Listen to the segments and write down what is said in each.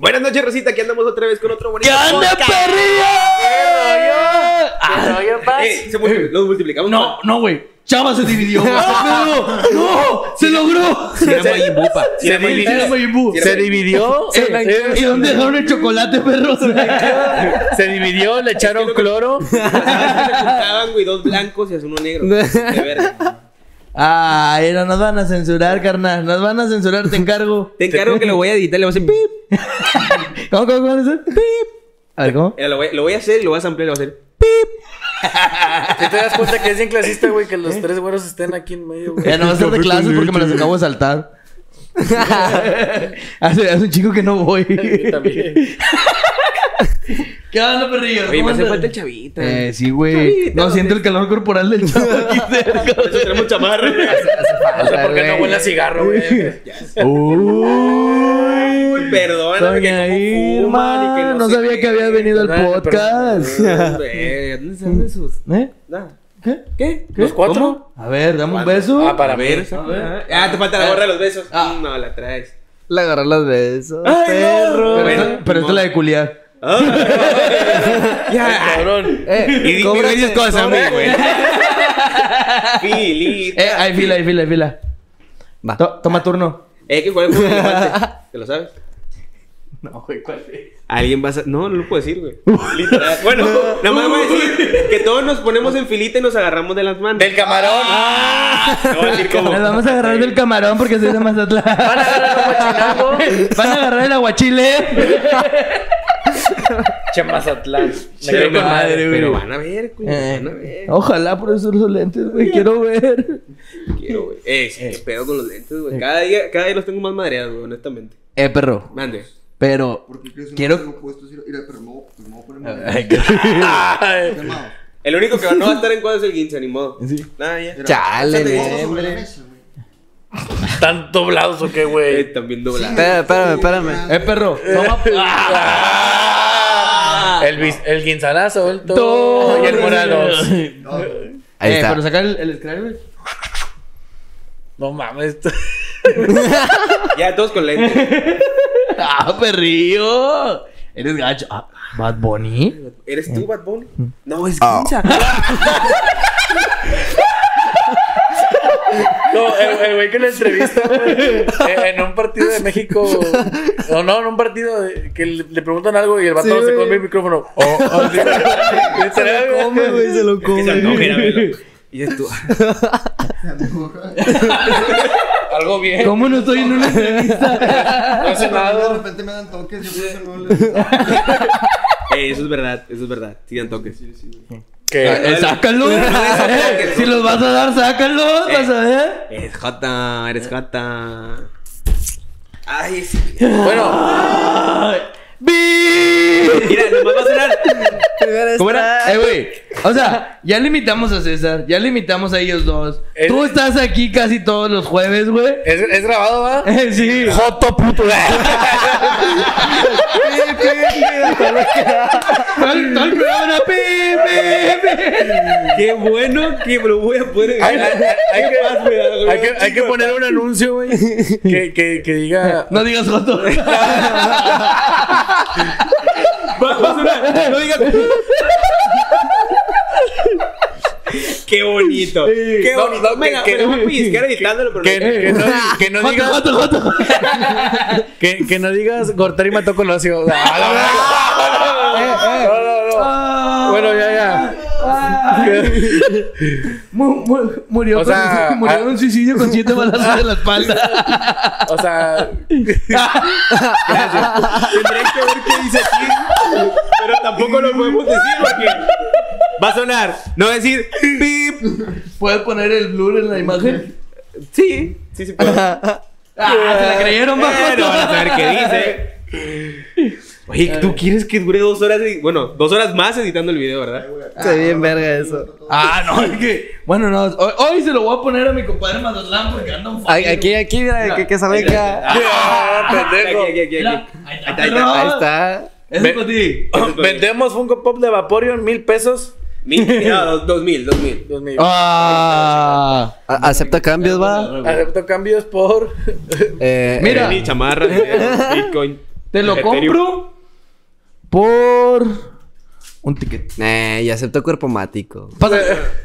Buenas noches, Rosita. Aquí andamos otra vez con otro bonito ¿Qué onda, podcast. perrillo? ¿Qué rollo, paz? Eh, se los multiplicamos. No, no, güey. Chava se dividió. no, no, se logró. Si era Majin Buu, pa. Si era Se Majin dividió. Buu. Era Majin Buu. Sí, Se dividió. Eh, se, eh, ¿Y dónde dejaron el chocolate, perros? se dividió, le echaron cloro. Se juntaban, güey, dos blancos y hace uno negro. De verde. Ah, era, nos van a censurar, carnal. Nos van a censurar, te encargo. Te encargo que lo voy a editar y le voy a hacer pip. ¿Cómo, cómo, cómo? Pip. A ver, ¿cómo? Eh, lo, voy, lo voy a hacer y lo voy a samplear y lo voy a hacer. Si te das cuenta que es bien clasista, güey, que los tres güeros estén aquí en medio, güey. Ya no va a ser de clases porque me las acabo de saltar. hace, hace un chico que no voy. Yo también. ¿Qué onda, perrillo? Oye, ¿Cómo me hace falta el chavita. Eh, sí, güey. No ¿dónde siento el calor corporal del chavo aquí cerca. Por tenemos chamarra. O sea, porque no huele a cigarro, güey. Uy, perdóname que Doña Irma, no no sabía qué. que había venido al Perdón, podcast. ¿Dónde están esos? ¿Eh? ¿Qué? ¿Qué? ¿Los cuatro? ¿Cómo? A ver, dame un beso. Ah, para A ver, mí. a ver. Ah, te falta la gorra de los besos. Ah. No, la traes. Le agarró los besos. Ay, perro. no. Pero, Bueno, pero esta es la de culiar. Ya. Cabrón. Eh, Y di- cóbrate, y dices cosas a mí, güey. Filita. Eh, hay fila, hay fila, hay fila. Va. To- toma turno. Eh, que juega el juego de elefante. ¿Te lo sabes? No, güey, ¿cuál es? Alguien va a... No, no lo puedo decir, güey. Literal. Bueno, nada más voy a decir que todos nos ponemos en filita y nos agarramos de las manos. Del camarón. Te voy a decir cómo. Nos vamos a agarrar del camarón porque soy de Mazatlán. Van a agarrar un guachinango. Van a agarrar el aguachile. Che, Mazatlán. Me Che, quedé con madre, madre, güey. Pero van a ver, güey. Eh, Van a ver. ojalá por esos lentes, güey. Quiero ver. Quiero, güey. Eh, sí, qué pedo con los lentes, güey. Cada día, cada día los tengo más madreados, güey, honestamente. Eh, perro. Mande. Pero. ¿Por qué crees que Quiero- no tengo puestos? Mira, pero no, pues no voy a poner. El único que no va a estar en cuadro es el 15, ni modo. Sí. Nada, ya. Mira, Chale, güey. ¿Están doblados o qué, Eh, güey? también doblado. Espérame, espérame, espérame. Eh, perro. Toma. El, bis- el guinzanazo, el todo. Y el morados. Ahí eh, está. pero sacar el, el güey. No mames. Ya, todos con lentes. Ah, perrillo. Eres gacho. Ah, Bad Bunny. ¿Eres tú, Bad Bunny? No, es. 15. No, el el güey que lo entrevista, güey, eh, en un partido de México. No, no, en un partido de- que le, le preguntan algo y el vato Sí, se güey. come el micrófono. Oh, oh, sí. Se lo come, güey, se lo Que se come. era verlo. Y es tú. Algo bien. ¿Cómo no estoy en una entrevista? No hace De nada. repente me dan toques, yo por eso no les... Eh, eso es verdad, eso es verdad. Sí dan toques. Que Eh, sácalo. Eh, si los vas a dar, sácalos. Vas a ver. Eres Jota, eres Jota. Ay, sí. bueno, Mira, nomás va a sonar. ¿Cómo era? Eh, güey. O sea, ya limitamos a César, ya limitamos a ellos dos. Es- Tú estás aquí casi todos los jueves, güey. ¿es, es grabado, va? Eh, sí. Joto puto. Todo el- todo el programa, pi, pi, pi. Qué bueno que me lo voy a poder. Hay, hay- hay Más, que, hay, que, hay que poner un anuncio, güey. Que, que, que diga. No digas Joto. Va, va a sonar. No digas. Qué bonito. Qué No, bonito. no, Venga, que- me que- editándolo, pero no, que no digas. Joto, Joto. Que, que no digas Gortari mató con ocio. Ah, verdad. No, no, no. Ah. Bueno, ya, ya. Mu- mu- murió, O con- sea, murió ah- de un suicidio con siete balazos en la espalda. O sea, Tendría que ver qué dice aquí. Pero tampoco lo podemos decir porque va a sonar. No decir pip. ¿Puedes poner el blur en la imagen? Sí, sí, sí puedo. Ah, se la creyeron, va, Pero Joto. van a saber qué dice. Oye, ¿tú quieres que dure dos horas? Bueno, dos horas más editando el video, ¿verdad? Se bien verga eso. Ah, no, es que. Bueno, no. Hoy, hoy se lo voy a poner a mi compadre Mazatlán porque anda un Ay, Aquí, aquí, mira, que, que se venga. ah, pendejo. Aquí, aquí, aquí, Mira, aquí. ahí está, Ahí está, perro. Ahí está. Ese Ve- es para ti. Vendemos Funko Pop de Vaporeon, mil pesos. Mil, no, dos, dos mil, dos mil. Dios mío. Ah. Acepta cambios, va. Acepto cambios por. Eh, Mira. Ni chamarra, dinero, Bitcoin. Te lo Ethereum. compro por un ticket. Eh, y acepto cuerpo mático. Pasa.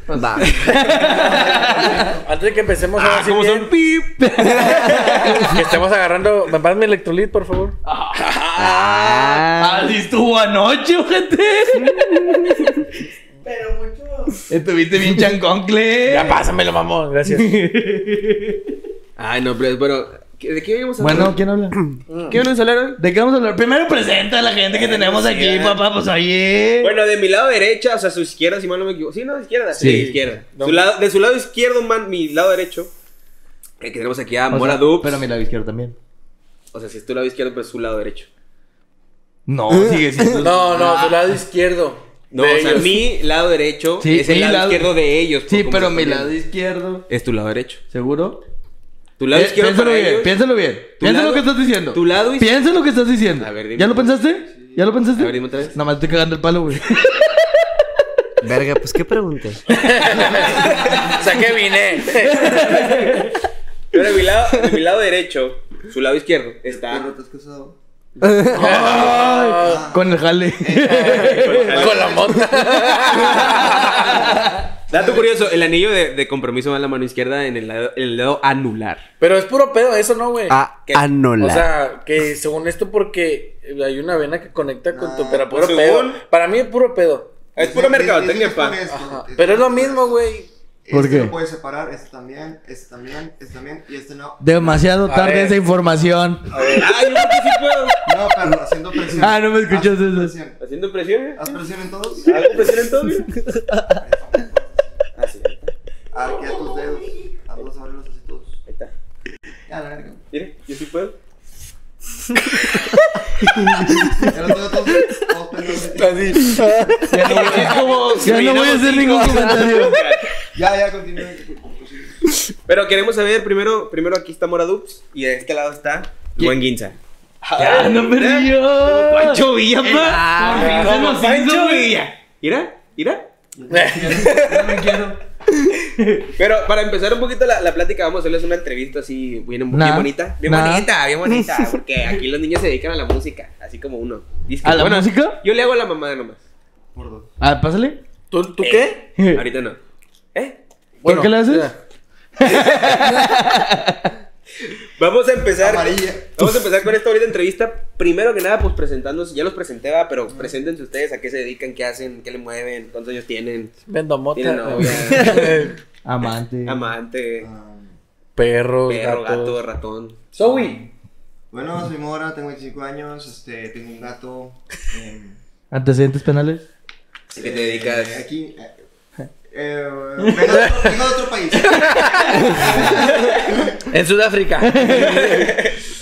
Va. Antes de que empecemos a Ah, decir ¿cómo bien, son? Pip. que estemos agarrando... ¿Me pasas mi electrolit, por favor? Ah, sí estuvo anoche, ojete. Pero mucho. Estuviste bien chanconcle. Ya pásamelo, mamón. Gracias. Ay, no, pero bueno, ¿qué- ¿de qué íbamos a hablar? Bueno, ¿quién habla? ¿qué vamos a hablar hoy? ¿De qué vamos a hablar? Primero presenta a la gente que tenemos aquí, papá. Pues ahí. Bueno, de mi lado derecha, o sea, su izquierda, si mal no me equivoco. Sí, no, izquierda. Sí, Sí. izquierda. Su lado- de su lado izquierdo, man, mi lado derecho. eh, que tenemos aquí a Mora Dubs. Pero mi lado izquierdo también. O sea, si es tu lado izquierdo, pues su lado derecho. No, sigue siendo. No, no, su lado izquierdo. No, De o sea, ellos. mi lado derecho Sí, es el lado, lado- izquierdo de ellos. por Sí, pero mi lado izquierdo. Es tu lado derecho. ¿Seguro? Tu lado Pi- izquierdo piénsalo para bien, ellos. piénsalo bien. Lado- lo que estás diciendo. tu lado Piensa lo que estás diciendo. A ver, dime. ¿Ya lo pensaste? ¿Ya lo pensaste? A ver, dime otra vez. Nada más estoy cagando el palo, güey. Verga, pues qué pregunté. O sea, que vine. Pero de mi lado, de mi lado derecho, su lado izquierdo, está. ¿te has casado? Ay, con el jale. Con la mota. Dato curioso, el anillo de, de compromiso va en la mano izquierda en el lado, en el dedo anular. Pero es puro pedo eso, ¿no, güey? A ¿Qué? Anola. O sea, que según esto porque hay una vena que conecta con tu... Ah, Pero puro pues pedo. según- Para mí es puro pedo. Es puro mercadotecnia, pa. Ajá. Pero es lo mismo, güey. ¿Por este qué? lo puedes separar, este también, este también, este también y este no. Demasiado A tarde ver. esa información. Ay, yo creo que sí puedo. No, pero haciendo presión. Ah, no me escuchaste Haz eso. presión. Haciendo presión, ¿eh? Haz presión en todos. ¿Hago presión en todo, mira? Así, ahí Arquea tus dedos. Hazlos abrirlos así todos. está. Ya, la verga. Mire, yo sí puedo. Ya los dedos todos. Todos pendejos. Ya no, voy- ya no voy a hacer ningún comentario. Ya, ya, continúen. Pero queremos saber, primero, primero aquí está Mora Dubs y de este lado está el buen Guinza. Ya, no perdí yo. Pancho Villa, pa. Ah, Como ¿cómo se Pancho? Villa. Mira, mira. No me quiero. Pero para empezar un poquito la, la plática, vamos a hacerles una entrevista así bien, bien Nah. bonita. Bien Nah. bonita, bien bonita. Porque aquí los niños se dedican a la música, así como uno. Dice que, ¿A la música? Yo le hago a la mamada nomás. Por dos. Ah, pásale. ¿Tú, ¿tú qué? Ahorita no. ¿Eh? ¿Por qué le haces? Vamos a empezar. Amarilla. Vamos a empezar con esta bonita entrevista. Primero que nada, pues presentándose. Ya los presenté, va, pero preséntense ustedes a qué se dedican, qué hacen, qué le mueven, cuántos años tienen. Vendo mota. Tiene novia. Amante. Amante, Ah, Perros, perro, gatos. gato, ratón. Zoe. Bueno, soy Mora, tengo 25 años, este, tengo un gato. eh, ¿Antecedentes penales? ¿A qué te dedicas? eh, aquí. Eh, vengo, de otro, vengo de otro país. En Sudáfrica.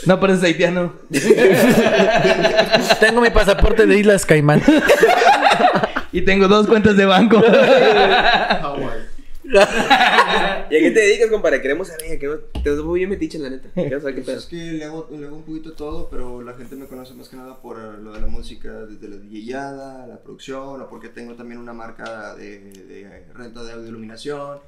No, pero es haitiano. Tengo mi pasaporte de Islas Caimán. Y tengo dos cuentas de banco. Hawái. ¿Y a qué te dedicas, compadre? Queremos saber, que te ves muy bien metiche, la neta. Qué Pues pedo. es que le hago, le hago un poquito todo, pero la gente me conoce más que nada por eh, lo de la música, desde la DJada, la producción, o porque tengo también una marca de, de renta de audio iluminación.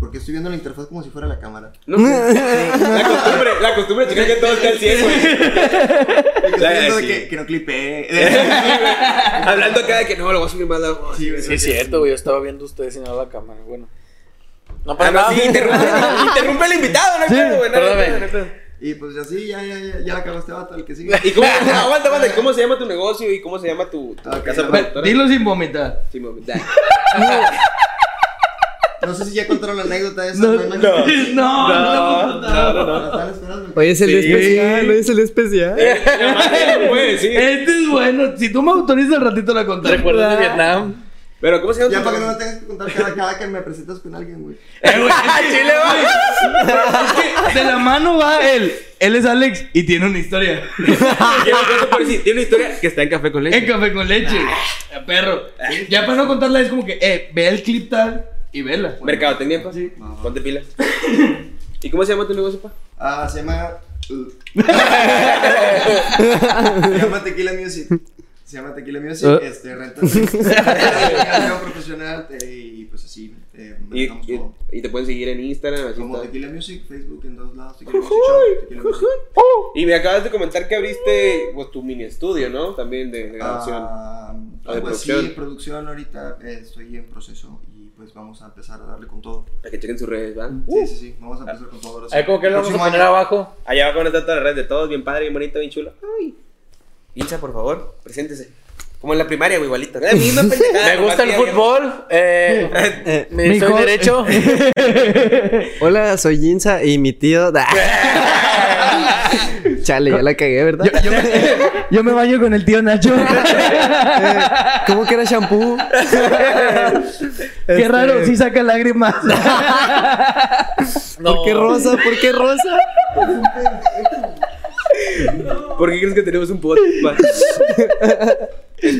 Porque estoy viendo la interfaz como si fuera la cámara. No sé. La costumbre, la costumbre, chica, que todo está al 100, güey. Estoy de sí. que, que no clipee. Hablando acá de que no, lo voy a subir más la voz. Sí, es cierto, güey. Yo estaba viendo ustedes sin la cámara. Bueno. No Ah, pasa no, nada. sí, interrumpe, interrumpe al invitado, no hay Sí, pedo, güey. no perdóname. no. Y pues así, ya, ya, ya, ya la este vato, el que sigue. ¿Y cómo, aguanta, aguanta, ¿cómo se llama tu negocio y cómo se llama tu, tu Ok, casa no, productora? Dilo sin vomitar. Mami, da. No sé si ya contaron la anécdota esa. No, no, no, no, no, no. ¿La están esperando? Hoy es el Sí. especial, hoy es el especial. No sí. Este es bueno. Si tú me autorizas, al ratito la contaré. ¿Recuerdas de Vietnam? Pero, ¿cómo se llama Ya para que no me tengas que contar cada, cada que me presentas con alguien, güey. Chile, va. Es que de la mano va él. Él es Alex y tiene una historia. Tiene una historia que está en café con leche. En café con leche. Perro. Ya para no contarla es como que, eh, ve el clip tal y vela. Mercadotecnia, pa. Sí. Ponte pilas. ¿Y cómo se llama tu negocio, pa? Ah, se llama. uh. se llama Tequila Music. Se llama Tequila Music. Uh. Este, renta. profesional. eh, y pues así. eh, Y, y- y te pueden seguir en Instagram, así Como. Tequila Music, Facebook en dos lados, Tequila Music Shop, Tequila Music. Y me acabas de comentar que abriste pues, tu mini estudio, ¿no? También de, de grabación. Ah, O de así, producción. producción ahorita eh, estoy en proceso y pues vamos a empezar a darle con todo. Para que chequen sus redes, ¿va? Sí, sí, sí, vamos a empezar con todo. ahora sí. Ahí como que lo vamos a poner año. abajo. Allá abajo van a estar todas las redes de todos, bien padre, bien bonito, bien chulo. Ay. Ilsa, por favor, preséntese. Como en la primaria, güey, igualito. La misma pendejada, Me gusta el fútbol. Eh, Eh, me- soy derecho. hola, soy Jinza y mi tío. Chale, ya la cagué, ¿verdad? Yo, yo me, yo me baño con el tío Nacho. ¿Cómo que era shampoo? Qué Este, raro, sí saca lágrimas. ¿Por qué rosa? ¿Por qué rosa? ¿Por qué crees que tenemos un podcast?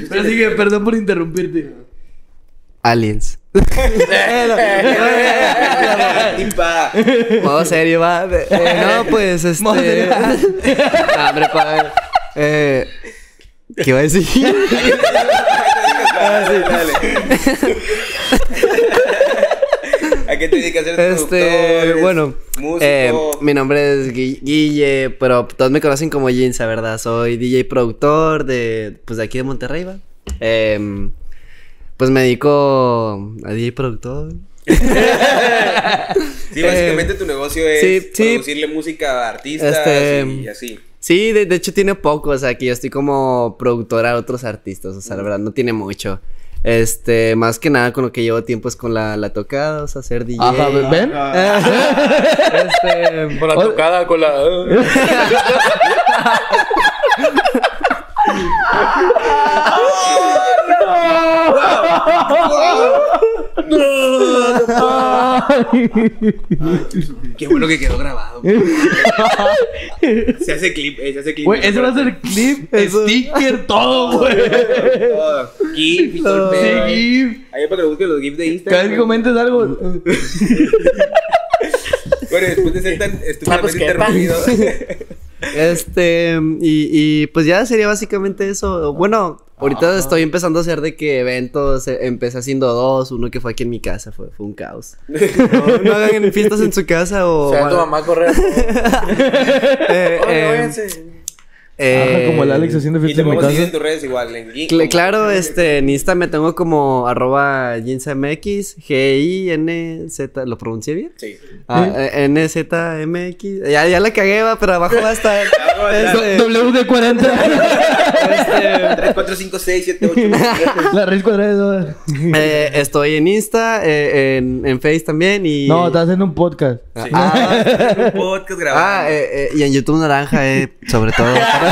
Pero sigue, perdón por interrumpirte. Aliens. Modo serio, va. Eh, no, pues este. Modo serio. Ah, hombre, pa. Eh. ¿Qué iba a decir? Ah, sí, dale. ¿A qué te dedicas? ¿Eres Este, bueno, músico? eh, mi nombre es Gui- Guille, pero todos me conocen como Jinza, ¿verdad? Soy DJ productor de, pues de aquí de Monterrey, ¿va? Em, pues me dedico a DJ productor. Sí, básicamente tu negocio es sí, sí. producirle música a artistas Este, y así. Sí, de, de hecho tiene poco, o sea, que yo estoy como productora de otros artistas, o sea, la verdad no tiene mucho. Este, más que nada con lo que llevo tiempo es con la, la tocada, o sea, ser DJ. Ajá, ¿ven? Este, Con la tocada, con la. Qué bueno que quedó grabado. se hace clip, eh, se hace clip. Güey, ese va a ser clip, Eso. sticker, todo, güey. Todo. GIF y todo el Sí, pedo. GIF. Ahí para que lo busquen los GIFs de Cada Instagram. vez que comentes algo. Bueno, después de ser tan Ah, pues, estúpidamente ¿qué interrumpido. Este, y, y pues ya sería básicamente eso. Bueno, ahorita estoy empezando a hacer de que eventos, eh, empecé haciendo dos, uno que fue aquí en mi casa, fue, fue un caos. No, no hagan fiestas en su casa o... O sea, tu mamá corre. Eh, Oye, eh. Eh, Ajá, como el Alex haciendo Y te fiesta en mi seguir en casa. tus redes igual. En GIF. cl- claro, este, en Insta me tengo como arroba GinzaMX, G-I-N-Z, ¿lo pronuncié bien? Sí. Ah, eh, N-Z-M-X, ya, ya la cagué, va, pero abajo va a estar. Este, WD-40. 3, 4, 5, 6, 7, 8. La raíz cuadrada de eh, estoy en Insta, eh, en, en Face también y... No, estás haciendo un podcast. Ah, un podcast grabado. Ah, eh, eh, y en YouTube Naranja, eh, sobre todo.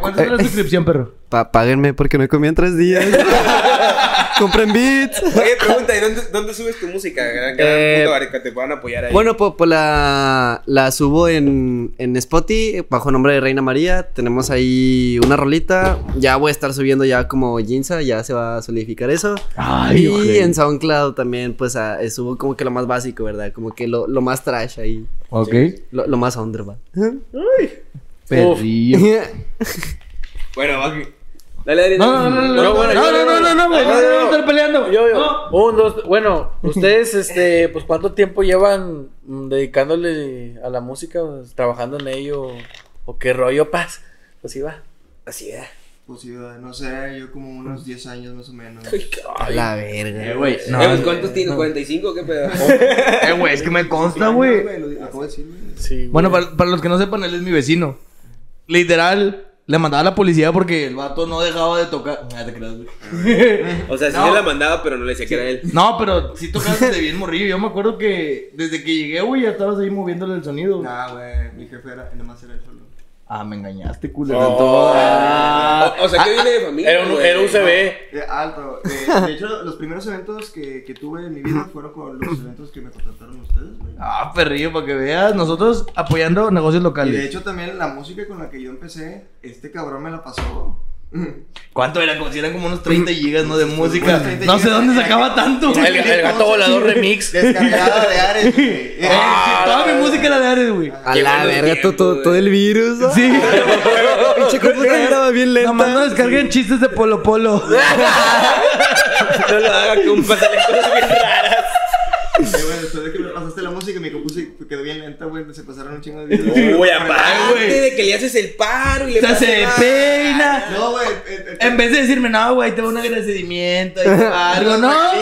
¿Cuánto es la eh, suscripción, perro? pa- páguenme porque no comí en tres días. Compren beats. Oye, pregunta, ¿y dónde, dónde subes tu música? Gran, gran Eh, punto te puedan apoyar ahí. Bueno, pues, pues la, la subo en, en Spotify bajo nombre de Reina María. Tenemos ahí una rolita. Ya voy a estar subiendo ya como Jinza, ya se va a solidificar eso. Ay, y en SoundCloud también, pues ah, eh, subo como que lo más básico, ¿verdad? Como que lo, lo más trash ahí. Ok. Lo, lo más under, ¿va? Perrillo. Bueno, va. Dale, dale. No, no, no, no, no, No, bueno, no, yo- no, no, no, no, güey, no, no, no, no, peleando. Yo, yo. No. Un, dos. Bueno, ustedes, este, pues, ¿cuánto tiempo llevan mm, dedicándole a la música? o trabajando en ello? ¿O qué rollo, paz? Pues va. Así es. Pues sí, no sé, yo como unos 10 años más o menos. A la verga. güey. No, No, ¿Cuántos tienes? ¿45? ¿Qué pedo? eh, güey, es que me consta, güey. Lo lo acabo de decir, güey. Sí, güey. Bueno, para, para los que no sepan, él es mi vecino. Literal, le mandaba a la policía porque el vato no dejaba de tocar. Ah, te creas, güey. O sea, sí No. se la mandaba, pero no le decía que era él. No, pero sí tocabas desde bien morrillo. Yo me acuerdo que desde que llegué, güey, ya estabas ahí moviéndole el sonido. Nah, güey, mi jefe era, nada más era él solo. Ah, me engañaste, culero. Oh. Ah. O, o sea, que viene de familia. Era un, güey. era un CB. Eh, alto. Eh, de hecho, los primeros eventos que, que tuve en mi vida fueron con los eventos que me contrataron ustedes, güey. Ah, perrillo, para que veas. Nosotros apoyando negocios Y locales. de hecho también la música con la que yo empecé, este cabrón me la pasó. ¿Cuánto eran? Como si eran como unos 30 gigas, ¿no? De música. Unos 30 No sé dónde sacaba tanto. El, el gato volador remix. Descargada de Ares, güey. Eh, sí, toda mi música era de Ares, güey. A la verga, todo, todo, el virus. ¿no? Sí. Pinche computadora estaba bien lenta. Nomás no descarguen chistes de Polo Polo. No lo haga, compa, salen cosas bien raras. Eh, güey, después de que me pasaste la música, mi compuse quedó bien lenta, güey. Se pasaron un chingo de videos. Uy, güey. aparte de que le haces el paro y le O sea, pasas se peina. No, güey. eh, eh, En vez de decirme, no, güey, te voy un agradecimiento y algo, no.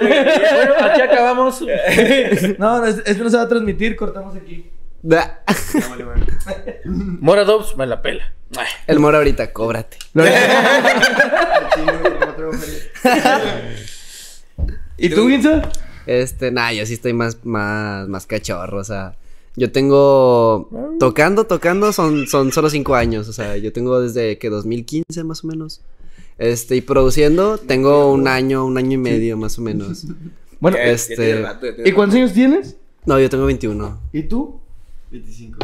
Bueno, aquí acabamos. No, no, es- esto no se va a transmitir, cortamos aquí. Da. No, vale, vale. Mora Dobbs me la pela. Ay. El moro ahorita, cóbrate. Güey. ¿Y tú, Ginza? Este, nah, yo sí estoy más, más, más cachorro, o sea. Yo tengo. Tocando, tocando, son, son solo cinco años. O sea, yo tengo desde que 2015 más o menos. Este, y produciendo, tengo un año, un año y medio más o menos. Bueno, este- ¿y cuántos años tienes? No, yo tengo 21. ¿Y tú? 25.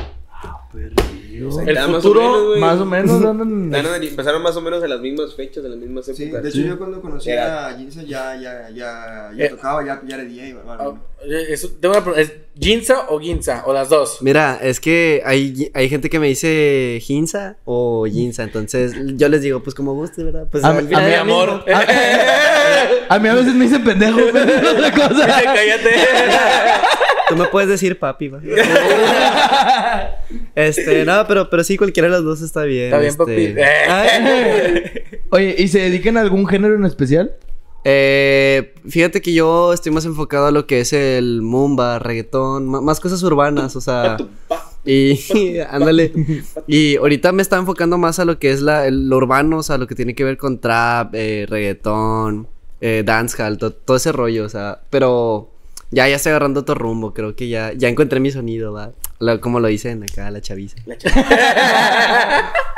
El Ya, más o futuro, menos. Más o menos andan. Empezaron más o menos en las mismas fechas, en las mismas Sí, épocas. de hecho yo cuando conocí Era- a Jinza ya, ya, ya, ya Eh. tocaba, ya, ya era DJ. Ah, eh, eso- tengo una pregunta. ¿Es Ginza o Ginza? O las dos. Mira, es que hay, hay gente que me dice Ginza o Ginza, entonces yo les digo, pues como guste, ¿verdad? Pues A, mi- a amor. A, a mí a veces me dicen pendejo, pero es otra cosa. cállate. Tú me puedes decir papi, va. Este, no, pero, pero sí, cualquiera de las dos está bien. Está bien, este. papi. Ay. Oye, ¿y se dedican a algún género en especial? Eh, fíjate que yo estoy más enfocado a lo que es el mumba, reggaetón, más cosas urbanas, o sea. Y ándale. Y ahorita me está enfocando más a lo que es la, el, lo urbano, o sea, lo que tiene que ver con trap, eh, reggaetón, eh, dancehall, to- todo ese rollo, o sea. Pero ya, ya estoy agarrando otro rumbo, creo que ya, ya encontré mi sonido, va. Lo- como lo dicen acá, la chaviza.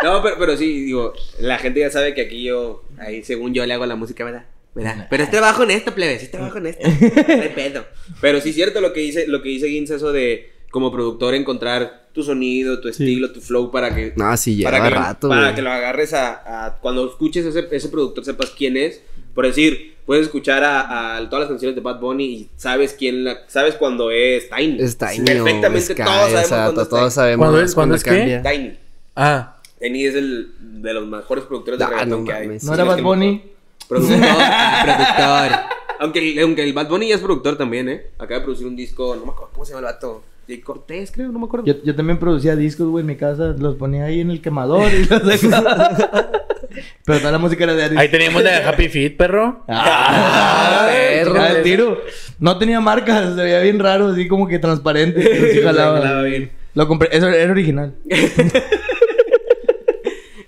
No, pero, pero sí, digo, la gente ya sabe que aquí yo, ahí según yo le hago la música, ¿verdad? ¿Verdad? Pero es trabajo en esto, plebe, sí es trabajo en esto. No hay pedo. Pero sí es cierto lo que dice, lo que dice Ginza, eso de como productor encontrar tu sonido, tu estilo, tu flow para que No, sí, lleva para que, lo, rato, para güey. que lo agarres a, a- cuando escuches ese, ese productor sepas quién es. Por decir, puedes escuchar a, a todas las canciones de Bad Bunny y sabes quién la, sabes cuando es Tiny. Es Tiny Perfectamente Sky, todos sabemos sea, cuándo to- es todos Tiny. sabemos ¿Cuándo es- cuándo es qué? cambia. Tiny. Ah. Tiny es el de los mejores productores de Ah, reggaetón no que hay. ¿No era Bad Bunny? Productor, productor. Aunque, el- aunque el Bad Bunny ya es productor también, ¿eh? Acaba de producir un disco, no me acuerdo cómo se llama el vato. Jay Cortés, creo, no me acuerdo. Yo, yo también producía discos, güey, en mi casa. Los ponía ahí en el quemador y los sacaba. Pero toda la música era de Aris. Ahí teníamos la de Happy Feet, perro. Ah, perro. chingada el tiro. No tenía marcas, se veía bien raro, así como que transparente. Pero sí jalaba. Jalaba bien. Lo compré, eso era original.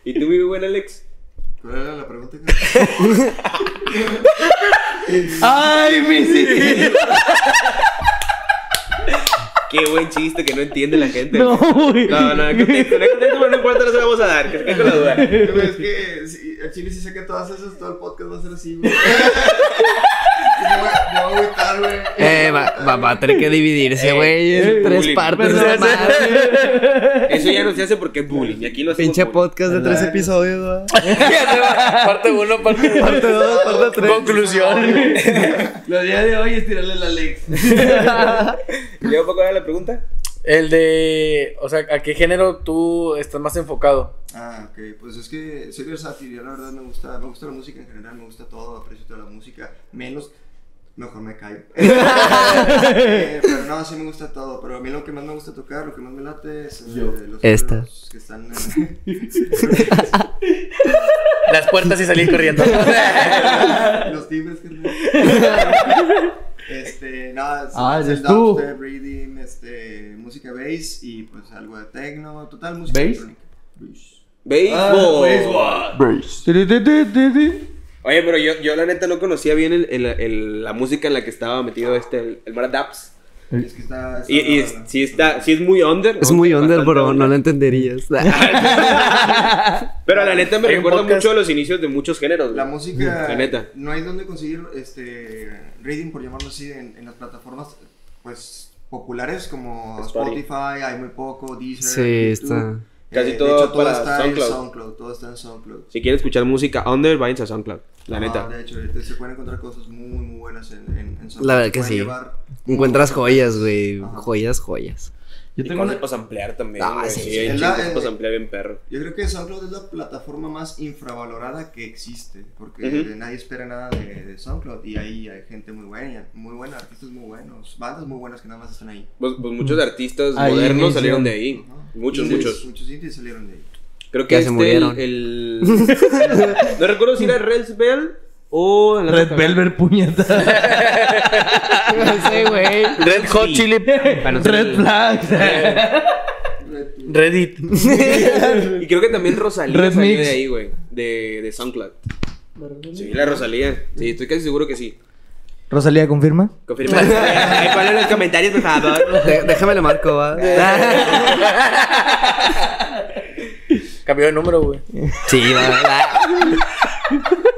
¿Y tú, muy buen Alex? ¿Cuál era la pregunta? ¡Ay, Missy! Qué buen chiste que no entiende la gente. No, güey. No, no, contexto, no contexto, pero no importa, no se vamos a dar. Que se quede con la duda. Güey, es que si, al chile si saca todas esas, todo el podcast va a ser así, güey. me, voy, a agüitar, güey. Eh, va, va, va a tener que dividirse, Eh, güey, en tres bullying. partes. Pero no. Eso ya no se hace porque es bullying. Y aquí lo hacemos Pinche bullying. podcast de tres episodios, güey. parte 1, parte 2. Parte dos, parte tres. Conclusión. Lo día de hoy es tirarle la Alex. ¿Y luego poco la pregunta? El de. O sea, ¿a qué género tú estás más enfocado? Ah, ok, pues es que soy versátil, yo la verdad me gusta, me gusta la música en general, me gusta todo, aprecio toda la música, menos, mejor me callo. Eh, pero no, sí me gusta todo, pero a mí lo que más me gusta tocar, lo que más me late es eh, los Esta. géneros que están. Las puertas y salir corriendo. los timbres que Este, nada, Ah, es dubstep, reading, este, música bass y pues algo de techno, total música ¿Bass? electrónica. Bass. Ti, ti. Oye, pero yo, yo la neta no conocía bien el, el- el- la música en la que estaba metido este, el, el Mara Daps. Es que está... está Y, y es- sí, está, sí es muy under. Es muy under, bro, no lo entenderías. Pero la neta me un recuerda podcast- mucho a los inicios de muchos géneros. La güey. música, La neta. no hay donde conseguir este reading, por llamarlo así, en, en las plataformas pues populares como Spotify. Spotify, hay muy poco, Deezer, Sí, YouTube. está. Casi de todo hecho, todo está SoundCloud. en SoundCloud, todo está en SoundCloud. Si quieren escuchar música under, váyanse a SoundCloud. La Ah, neta. De hecho, ahorita se pueden encontrar cosas muy, muy buenas en, en, en SoundCloud. La verdad que sí. Encuentras joyas, güey. Joyas, joyas. Yo Y tengo cosas una... para samplear también. Ah, sí, sí, Es la- eh, para samplear bien perro. Yo creo que SoundCloud es la plataforma más infravalorada que existe, porque nadie espera nada de, de SoundCloud y ahí hay gente muy buena, muy buena, artistas muy buenos, bandas muy buenas que nada más están ahí. Pues, pues muchos artistas Ahí modernos salieron de ahí. Muchos, Indies, muchos. Muchos indies salieron de ahí. Creo que Ya este, se murieron. El, el- no recuerdo si era Red Bell o la Red Velvet puñeta. Sí, güey. Red Hot Sí. Chili no Red Flag. Reddit. Y creo que también Rosalía Red salió Mix. de ahí, güey. De, de SoundCloud. Sí, la Rosalía. Sí, estoy casi seguro que sí. Rosalía, ¿confirma? Confirma. Ahí ponlo en los comentarios, por favor. Déjame le marco, va. Cambió de número, güey. Sí, va. va.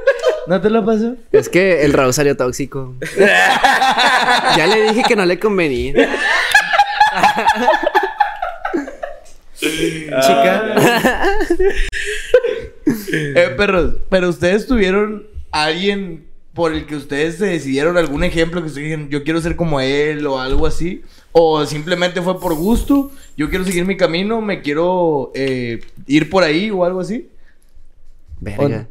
¿No te lo pasó? Es que el Raúl salió tóxico. ya le dije que no le convenía. Chica. Eh, pero, pero ustedes tuvieron alguien por el que ustedes se decidieron algún ejemplo que ustedes dijeron, yo quiero ser como él o algo así. O simplemente fue por gusto, yo quiero seguir mi camino, me quiero eh, ir por ahí o algo así. Verga.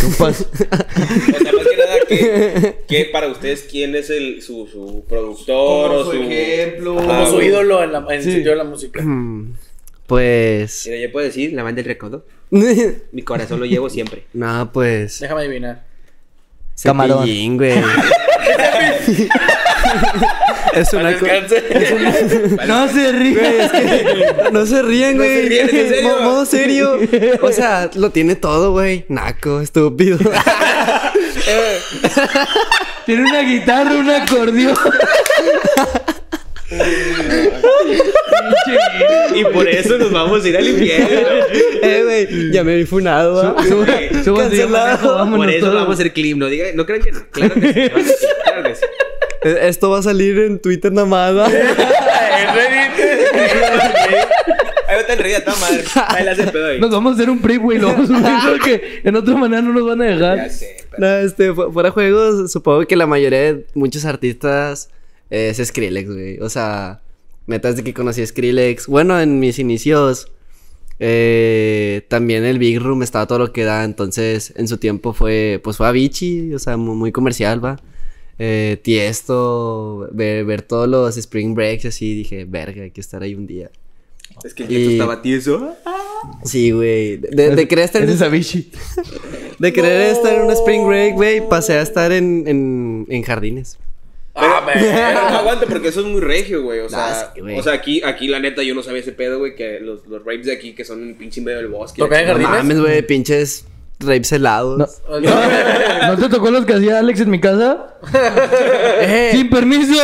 Compas. O sea, más que nada, ¿qué, qué para ustedes quién es el, su, su productor Como o su ejemplo. Como su ídolo en, la, en el sitio de la música. Hmm, Pues. Mira, yo puedo decir, la banda del recodo. Mi corazón lo llevo siempre. no, pues. Déjame adivinar. Camarón. Cepillín, güey. es una co- No se ríe. Güey, es que no se ríen, No se güey. ríen, ¿es en serio? Mo- Modo serio. O sea, lo tiene todo, güey. Naco, estúpido. Tiene una guitarra, un acordeón. Y por eso nos vamos a ir al infierno. eh, güey. Ya me vi funado, por eso todos. vamos a hacer clip, no digan, no crean que no. Claro que sí, claro que sí, Eh, Esto va a salir en Twitter nada más. En Reddit. Ahí está el rey, está madre. Ahí la hace pedo ahí. Nos vamos a hacer un pre, güey. Lo vamos a subir porque en otra manera no nos van a Ya dejar. sé. pero- No, este, fu- fuera de juegos, supongo que la mayoría de muchos artistas eh, es Skrillex, güey. O sea, neta es de que conocí a Skrillex. Bueno, en mis inicios, eh, también el Big Room estaba todo lo que da. Entonces, en su tiempo fue, pues fue Avicii, o sea, mu- muy, comercial, va. Eh, Tiesto, ver, ver todos los Spring Breaks, así, dije, verga, hay que estar ahí un día. Es que el Y- estaba tieso. Sí, güey. De, de querer estar en es de querer estar en un Spring Break, güey, pasé a estar en, en, en jardines. Ah, Pero no aguante porque eso es muy regio, güey. O sea, sí, o sea aquí, aquí la neta yo no sabía ese pedo, güey, que los, los rapes de aquí que son en pinche medio del bosque. ¿Tocan en la No jardines? mames, güey, pinches rapes helados. No. ¿No te tocó los que hacía Alex en mi casa? Eh, ¡Sin permiso!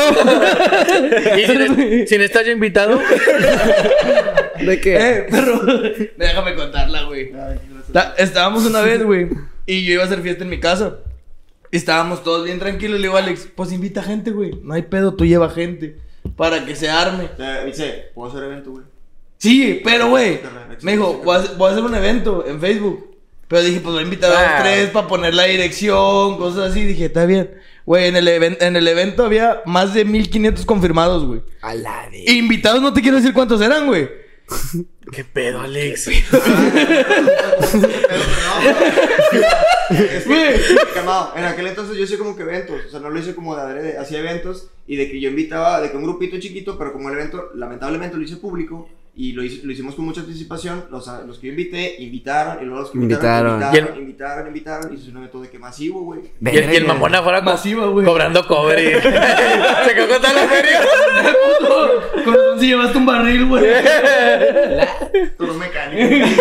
¿Y sin, sin estar yo invitado? ¿De qué? eh, perro. Déjame contarla, güey. Estábamos una vez, güey. Y yo iba a hacer fiesta en mi casa. Y estábamos todos bien tranquilos. Le digo a Alex, pues invita gente, güey. No hay pedo, tú lleva gente. Para que se arme. Eh, dice, ¿puedo hacer evento, güey? Sí, pero güey. Me dijo, voy a hacer un evento en Facebook. Pero dije, pues voy a invitar a Ah. los tres para poner la dirección, cosas así. Dije, está bien. Güey, en, el en el evento había más de 1500 confirmados, güey. A la de... Invitados no te quiero decir cuántos eran, güey. ¿Qué pedo, Alex? Es que, calmado, en aquel entonces yo hice como que eventos, o sea, no lo hice como de adrede, hacía eventos y de que yo invitaba, de que un grupito chiquito, pero como el evento, lamentablemente lo hice público y lo, hice- lo hicimos con mucha anticipación, los, los que yo invité, invitaron y luego los que invitaron, Invitaron. invitaron, invitaron, invitaron, y se hizo un evento de que masivo, güey. Y el, y el mamón afuera güey. cobrando cover y... Se con toda la feria. Con si llevaste un barril, güey. Todo mecánico.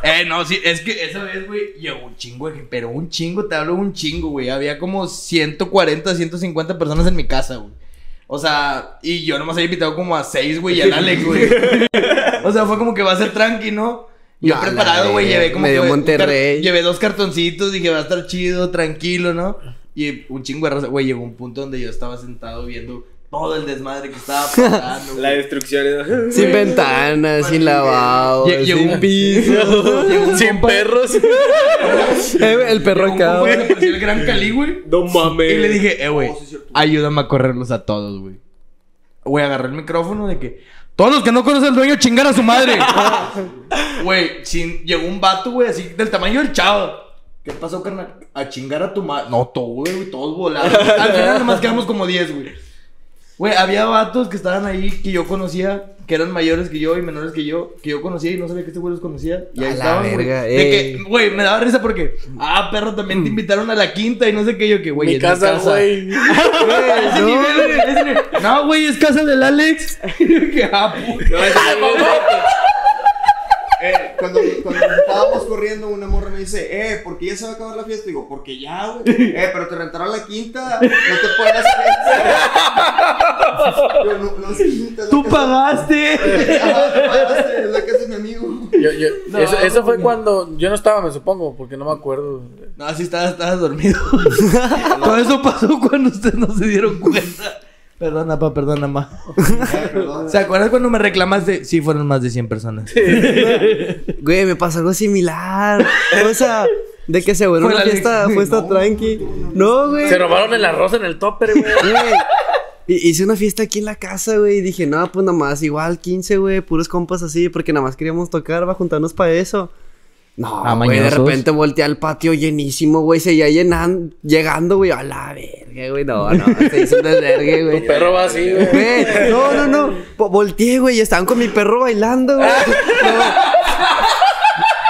Eh, no, sí, es que esa vez, güey, llegó un chingo, de- pero un chingo, te hablo un chingo, güey. Había como 140, 150 personas en mi casa, güey. O sea, y yo nomás había invitado como a 6, güey, y al Alex, güey. o sea, fue como que va a ser tranqui, ¿no? Yo No, preparado, güey, llevé como medio que Monterrey. llevé dos cartoncitos, dije, va a estar chido, tranquilo, ¿no? Y un chingo de raza, güey, llegó un punto donde yo estaba sentado viendo todo el desmadre que estaba pasando, La destrucción. ¿no? Sin ventanas, sin lavabo, Lle- llegó sin un- piso. Un Sin compa- perros. Eh, el perro acá, el gran Cali, güey. No mames. Y le dije, eh, güey, Oh, ayúdame a correrlos a todos, güey. Güey, agarré el micrófono de que. Todos los que no conocen al dueño, chingar a su madre. Güey, sin- llegó un vato, güey, así del tamaño del chavo. ¿Qué pasó, carnal? A chingar a tu madre. No, todo, güey, todos volaron. Al final nomás quedamos como 10, güey. Güey, había vatos que estaban ahí que yo conocía, que eran mayores que yo y menores que yo, que yo conocía y no sabía que este güey los conocía. Y ahí A la estaban, güey. De que, ey. güey, me daba risa porque, ah, perro, también te invitaron a la quinta y no sé qué. Yo que, güey, Mi es casa, güey. Ese nivel, güey, ese nivel. No, güey, es casa del Alex. que, ah, puta. No, ese cuando, cuando estábamos corriendo, una morra me dice, eh, ¿por qué ya se va a acabar la fiesta? Digo, porque ya, güey. Eh, pero te rentaron la quinta, no te pueden hacer Yo, no, no es quinta, es Tú casa- pagaste. Tú pagaste, es la casa de mi amigo. Yo- yo- No, eso, eso fue cuando yo no estaba, me supongo, porque no me acuerdo. No, sí, estabas, estabas dormido. Todo eso pasó cuando ustedes no se dieron cuenta. Perdona, pa, perdona, ma. ¿Se acuerdas cuando me reclamaste? Sí, fueron más de 100 personas. Güey, me pasó algo similar. O sea, de que se vuelve Fue una la fiesta, Alex. fiesta No. tranqui. No, güey. Se robaron el arroz en el topper, güey. Güey, hi- Hice una fiesta aquí en la casa, güey. Y dije, no, pues nada más, igual 15, güey. Puros compas así, porque nada más queríamos tocar, va a juntarnos para eso. No, Ah, güey, de repente volteé al patio llenísimo, güey. Seguía llenando, llegando, güey. A la verga, güey. No, no, se hizo un desvergue, güey. Tu perro va así, güey. No, no, no. Po- volteé, güey, y estaban con mi perro bailando, güey.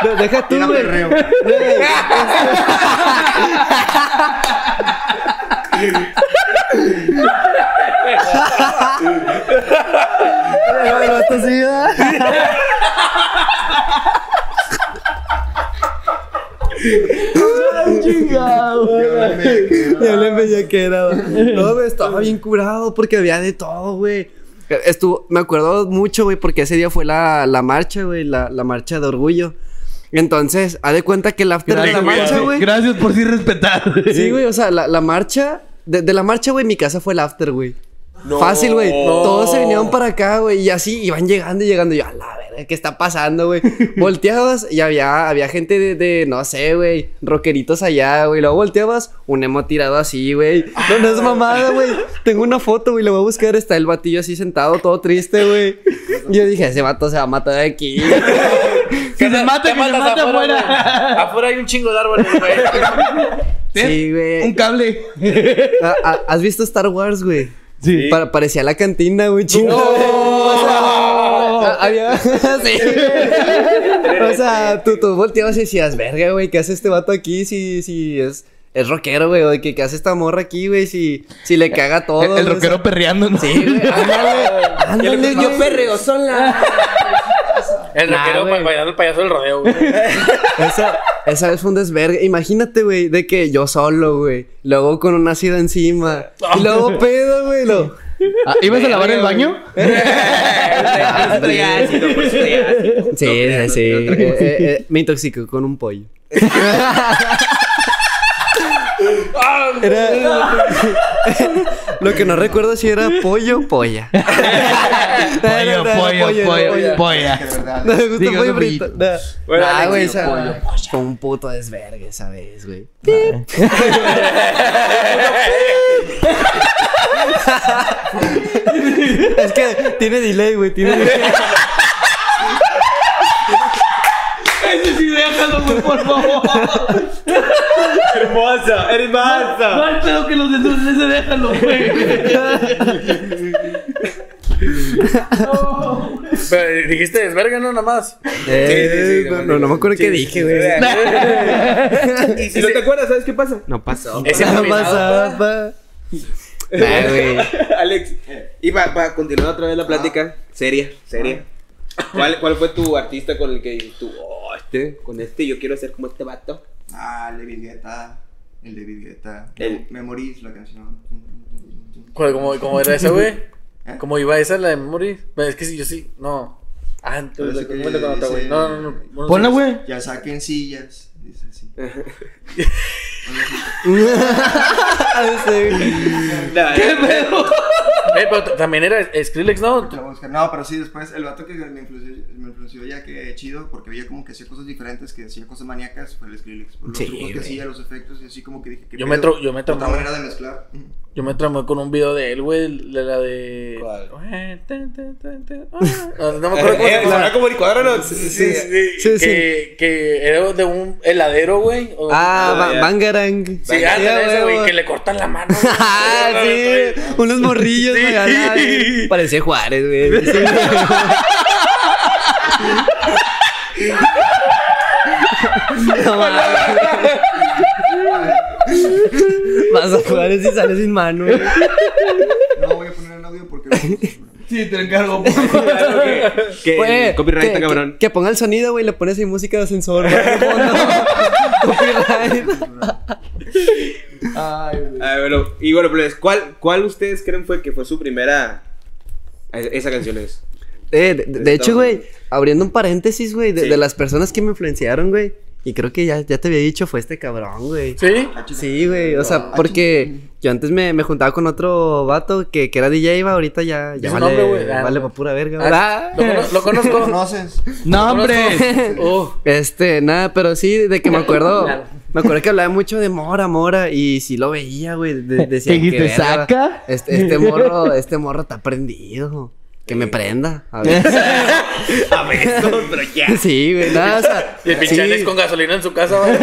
No. No, deja tú, güey. perreo. Güey, Ay. Ya le veía que era. No, güey, estaba bien curado porque había de todo, güey. Estuvo, me acuerdo mucho, güey, porque ese día fue la, la marcha, güey, la, la marcha de orgullo. Entonces, haz de cuenta que el after de la marcha, güey. Gracias por sí respetar. Sí, güey, o sea, la, la marcha, de, de la marcha, güey, mi casa fue el after, güey. No. Fácil, güey. No. Todos se vinieron para acá, güey. Y así iban llegando y llegando. Y yo, a la verga, ¿qué está pasando, güey? Volteabas y había, había gente de, de, no sé, güey, rockeritos allá, güey. Luego volteabas, un emo tirado así, güey. No, no es mamada, güey. Tengo una foto, güey, la voy a buscar. Está el batillo así sentado, todo triste, güey. Yo dije, ese vato se va a matar de aquí. Que se mate, Te que se mate afuera, afuera. Afuera hay un chingo de árboles, güey. Sí, güey. Un cable. Ah, ah, ¿Has visto Star Wars, güey? Sí. Pa- parecía la cantina, güey, chingo. O sea, ah, había. sí. O sea, tú, tú volteabas y decías, verga, güey, ¿qué hace este vato aquí? Si, si es, es rockero, güey, o de que ¿qué hace esta morra aquí, güey? Si, si le caga todo. El, el güey, rockero o sea, perreando, ¿no? Sí, güey, ándale. Ándale, Yo güey. perreo sola. El Nah, rockero güey. bailando el payaso del rodeo, güey. Esa, esa vez fue un desvergue. Imagínate, güey, de que yo solo, güey. Luego con un ácido encima. Y luego pedo, güey. Lo... Ah, ¿Ibas a lavar el baño? Estoy ácido, ácido. Sí, No sí. no, no, Eh, eh, eh, me intoxicó con un pollo. Era... Lo que no recuerdo si era pollo o polla. Pollo, pollo, pollo, polla. De verdad. No me gusta pollo frito. No. Bueno, Ah, Alex, güey, esa- pollo, Fue un puto desvergue esa vez, güey. Es que tiene delay, güey. Tiene delay. Ese sí, déjalo, güey, por favor. Hermosa, hermosa. No hay pedo que los de sus- ese déjalo, güey. Pero dijiste desverga, ¿no? Nada más. Eh, sí, no, sí, no, no me acuerdo sí, qué sí, dije, sí, güey. Y si no te acuerdas, ¿sabes qué pasa? No pasó. Es No pasaba. Nah, güey. Alex, y para continuar otra vez la plática, seria, seria. ¿Cuál, ¿Cuál fue tu artista con el que dijiste tú, oh, este, con este yo quiero ser como este vato? Ah, el de David Guetta. El de David Guetta. El- Memories, la canción. ¿Cuál- ¿Cómo, cómo era esa, güey? ¿Eh? ¿Cómo iba esa, la de Memory? Es que sí, yo sí. No. Ah, entonces, que ¿cómo le conozco, güey? no, no. no. Ponla, güey. Ya saquen sillas. Dice así. Sí. ¿Qué pedo? Eh, pero t- también era Skrillex, ¿no? No, pero sí, después el vato que me influenció, me influenció ya que chido, porque veía como que hacía cosas diferentes, que hacía cosas maníacas, fue el Skrillex. Los Sí, trucos que hacía, los efectos, y así como que dije que Yo me tro- yo me manera de mezclar. Yo me tramé con un video de él, güey, de la de... ¿Cuál? Eh, ah. No, no me acuerdo cómo se Eh, llama. ¿Sonaba como licuadora o no? Sí, sí, sí, que, que era de un heladero, güey. Ah, Ah, ba-. Bangarang. Sí, ese, güey, que le cortan la mano. Ah, sí, unos morrillos, güey. sí. Parecía Juárez, güey. Sí. No. Vas a Juárez y sales sin mano. güey. No voy a poner el audio porque. Sí, te encargo. Que Güey, copyright que- cabrón. Que, que ponga el sonido, güey, le pones ahí música de ascensor. Copyright. Ay, güey. Ah, bueno, y bueno, pues, ¿cuál, ¿cuál ustedes creen fue que fue su primera... eh, Esa canción es. Eh, de, de hecho, güey, abriendo un paréntesis, güey, de, Sí. de las personas que me influenciaron, güey. Y creo que ya, ya te había dicho, fue este cabrón, güey. ¿Sí? Sí, güey, o sea, porque yo antes me, me juntaba con otro vato que, que era DJ, va, ahorita ya, ya vale, nombre, güey. Ah, vale no. pa' pura verga, Ah, güey. ¿Lo, cono- lo conozco? ¿Conoces? No, hombre. Oh, Este, nada, pero sí, de que me acuerdo, me acuerdo que hablaba mucho de Mora, Mora, y sí lo veía, güey, de- decía ¿Qué dijiste, que verga, saca? Este, este morro, este morro está prendido, que me prenda, a ver. A ver, pero ya. Sí, güey, nada, o sea, y el pinche sí. Con gasolina en su casa, güey.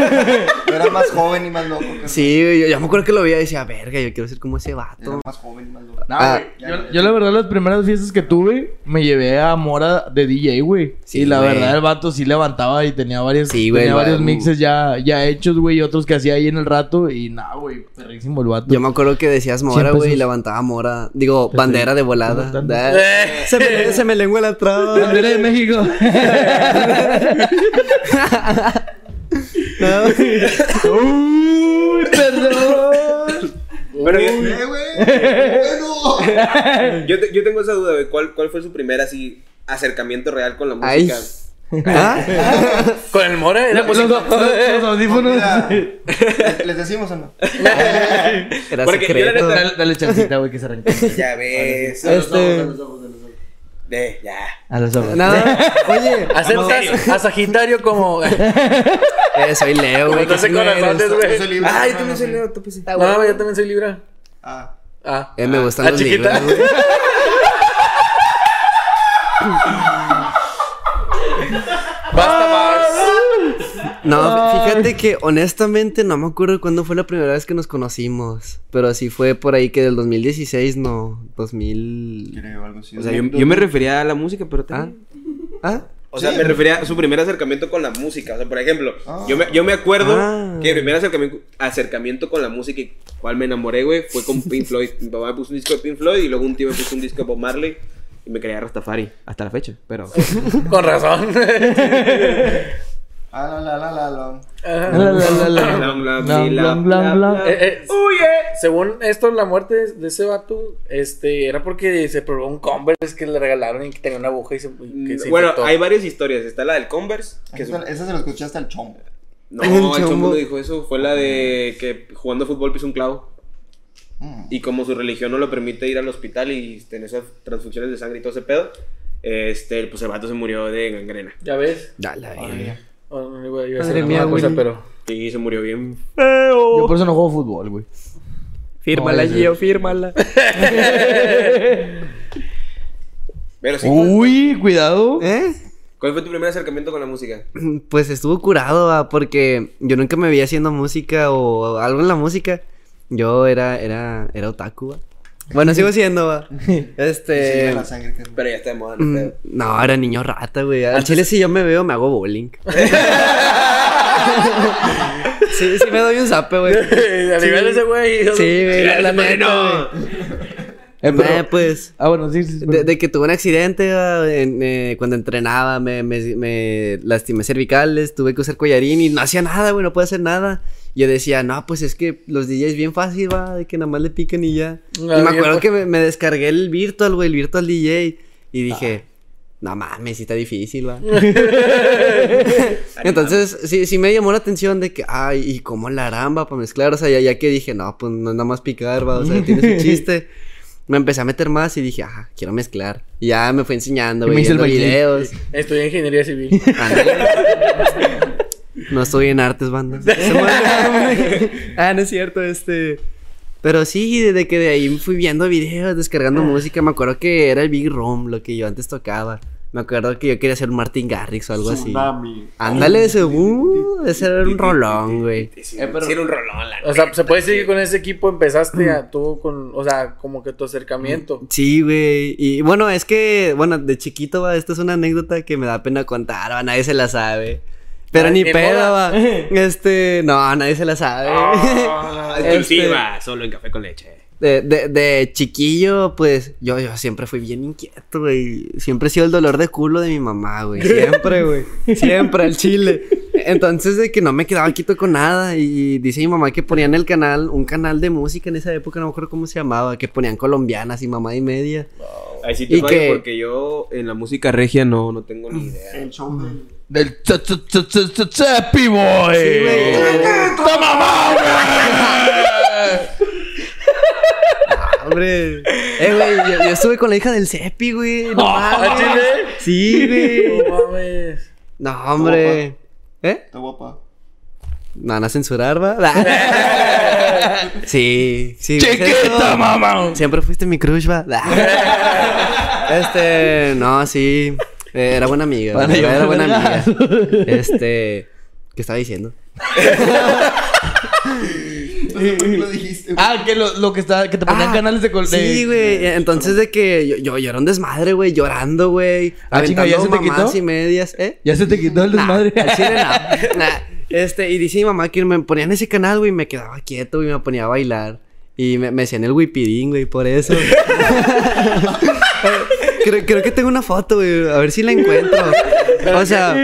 Era más joven y más loco. que- Sí, güey, yo, yo me acuerdo que lo veía y decía, verga, yo quiero ser como ese Era vato. más joven y más loco. No, Ah. güey. Yo, yo la verdad las primeras fiestas que tuve me llevé a Mora de DJ, güey. Sí, y la güey. verdad el vato sí levantaba y tenía varios, Sí, güey, tenía varios mixes ya, ya hechos, güey, y otros que hacía ahí en el rato y nada, güey, perrísimo el vato. Yo me acuerdo que decías Mora, güey, y levantaba Mora, digo, bandera de volada. Se me, se me lengua la traba. Bandera de México. No. Uy, perdón. Pero yo, ¡Eh, güey! ¡Bueno! yo, te- yo tengo esa duda, güey. ¿Cuál, ¿Cuál fue su primer así acercamiento real con la Ay. música? ¿Ah? Con el Mora era Los, los- los audífonos. ¿les- ¿Les decimos o no? Era Porque yo la neta- Dale, dale chancita, güey, que se arranque. Ya ves. Este. De, ya. A los ojos. Nada. Oye. ¿Aceptas a Sagitario como.? Eh, soy Leo, güey. Entonces ¿qué signo corazones, eres? güey. Yo. Ay, no, tú no, me soy. Leo, tú pues. No, yo también soy Libra. Ah. Ah. Eh, me gustan Ah, los chiquita. libros, güey. Basta más. No, fíjate que honestamente no me acuerdo cuándo fue la primera vez que nos conocimos. Pero sí fue por ahí que del 2016, no. 2000. Creo, algo así. O sea, yo, yo me refería a la música, pero ¿Ah? también. ¿Ah? O sea, Sí. me refería a su primer acercamiento con la música. O sea, por ejemplo, Ah. yo, me, yo me acuerdo Ah. que el primer acercamiento, acercamiento con la música y cual me enamoré, güey, fue con Pink Floyd. Mi papá me puso un disco de Pink Floyd y luego un tío me puso un disco de Bob Marley y me creía Rastafari hasta la fecha, pero... Con razón. Según esto, la muerte de ese vato, este, era porque se probó un Converse que le regalaron y que tenía una aguja y se, que se Bueno, infectó. hay varias historias. Está la del Converse. Que su- Esa, esa se la escuché hasta el chombo. No, El el chombo. chombo no dijo eso. Fue la de que jugando fútbol pisó un clavo. Mm. Y como su religión no lo permite ir al hospital y tener esas transfusiones de sangre y todo ese pedo, este, pues el vato se murió de gangrena. ¿Ya ves? Dale, Ay, Oh, no iba- iba a decir cosa, pero... Y se murió bien. Yo por eso no juego fútbol, güey. Fírmala, No, Gio, fírmala. Pero sí, ¿cuál, Uy, cuidado. ¿Eh? cuál fue tu primer acercamiento con la música? Pues estuvo curado, va, porque yo nunca me veía haciendo música o algo en la música. Yo era, era, era otaku, va. Bueno, sigo siendo, va. Sí, Este. la sangre que... Pero ya está de moda, no mm, pedo. No, era niño rata, güey. Al chile si yo me veo, me hago bowling. sí, sí me doy un zape, güey. A nivel de ese güey. Sí, güey, la, la neta, no. Eh, pero- pues. Ah, bueno, sí, sí. sí, De, de que tuve un accidente en, eh, cuando entrenaba, me, me, me lastimé cervicales, tuve que usar collarín y no hacía nada, güey, no puedo hacer nada. Yo decía, no, pues es que los DJs bien fácil, va, de que nada más le pican y ya. Ah, y me acuerdo que me, me descargué el Virtual, güey, el Virtual DJ. Y dije, no mames, sí está difícil, va. Entonces, sí, sí me llamó la atención de que, ay, ¿y cómo la va, para mezclar? O sea, ya, ya que dije, no, pues no es nada más picar, va, o sea, tiene su chiste. me empecé a meter más y dije, ajá, quiero mezclar. Y ya me fue enseñando, güey, videos. Estudié ingeniería civil. No estoy en artes, banda. ah, no es cierto, este. Pero sí, desde que de ahí fui viendo videos, descargando música, me acuerdo que era el Big Room, lo que yo antes tocaba. Me acuerdo que yo quería ser un Martin Garrix o algo así. Tsunami. Ándale, ese, uh, ese era un rolón, güey. Sí, Eh, pero- sí era un rolón, la O sea, se puede decir que con ese equipo empezaste a tú con, o sea, como que tu acercamiento. Sí, güey. Y bueno, es que, bueno, de chiquito, va, esta es una anécdota que me da pena contar, va, nadie se la sabe. Pero Ay, ni pedo, va. Este, no, nadie se la sabe. Ah, Este- Exclusiva, solo en café con leche. De, de, de chiquillo, pues, yo, yo siempre fui bien inquieto, güey. Siempre he sido el dolor de culo de mi mamá, güey. Siempre, güey. Siempre, al chile. Entonces, de que no me quedaba quieto con nada. Y dice mi mamá que ponían el canal, un canal de música en esa época, no me acuerdo cómo se llamaba, que ponían colombianas y mamá y media. Ahí sí te ¿Y qué? porque yo en la música regia no, no tengo ni idea. El del. Del ch- ch- ch- ch- ch- Chepi Boy. Sí, güey. ¡Toma, mamá! Hombre. Eh, güey, yo, yo estuve con la hija del Cepi, güey. No ¿Ah, mames. Sí, güey. No mames. No, hombre. ¿Eh? Está guapa. No van a censurar, ¿va? sí, sí. Chiquita, mamá. Siempre fuiste mi crush, ¿va? este, no, sí. Eh, Era buena amiga. Güey, yo, Era buena amiga. Este, ¿qué estaba diciendo? Lo dijiste. güey. Ah, que lo, lo que está, que te ponían Ah, canales de col- de- Sí, güey. Entonces de que yo, yo, yo era un desmadre, güey, llorando, güey. Ah, chinga, ¿ya aventando se te mamás quitó? y medias, ¿eh? Ya se te quitó el Nah, desmadre. al chile no. Nah. Este, y dice mi mamá que me ponían ese canal, güey, y me quedaba quieto, y me ponía a bailar. Y me, me hacían el wipidín, güey, por eso. Creo, creo que tengo una foto, güey, a ver si la encuentro. O sea,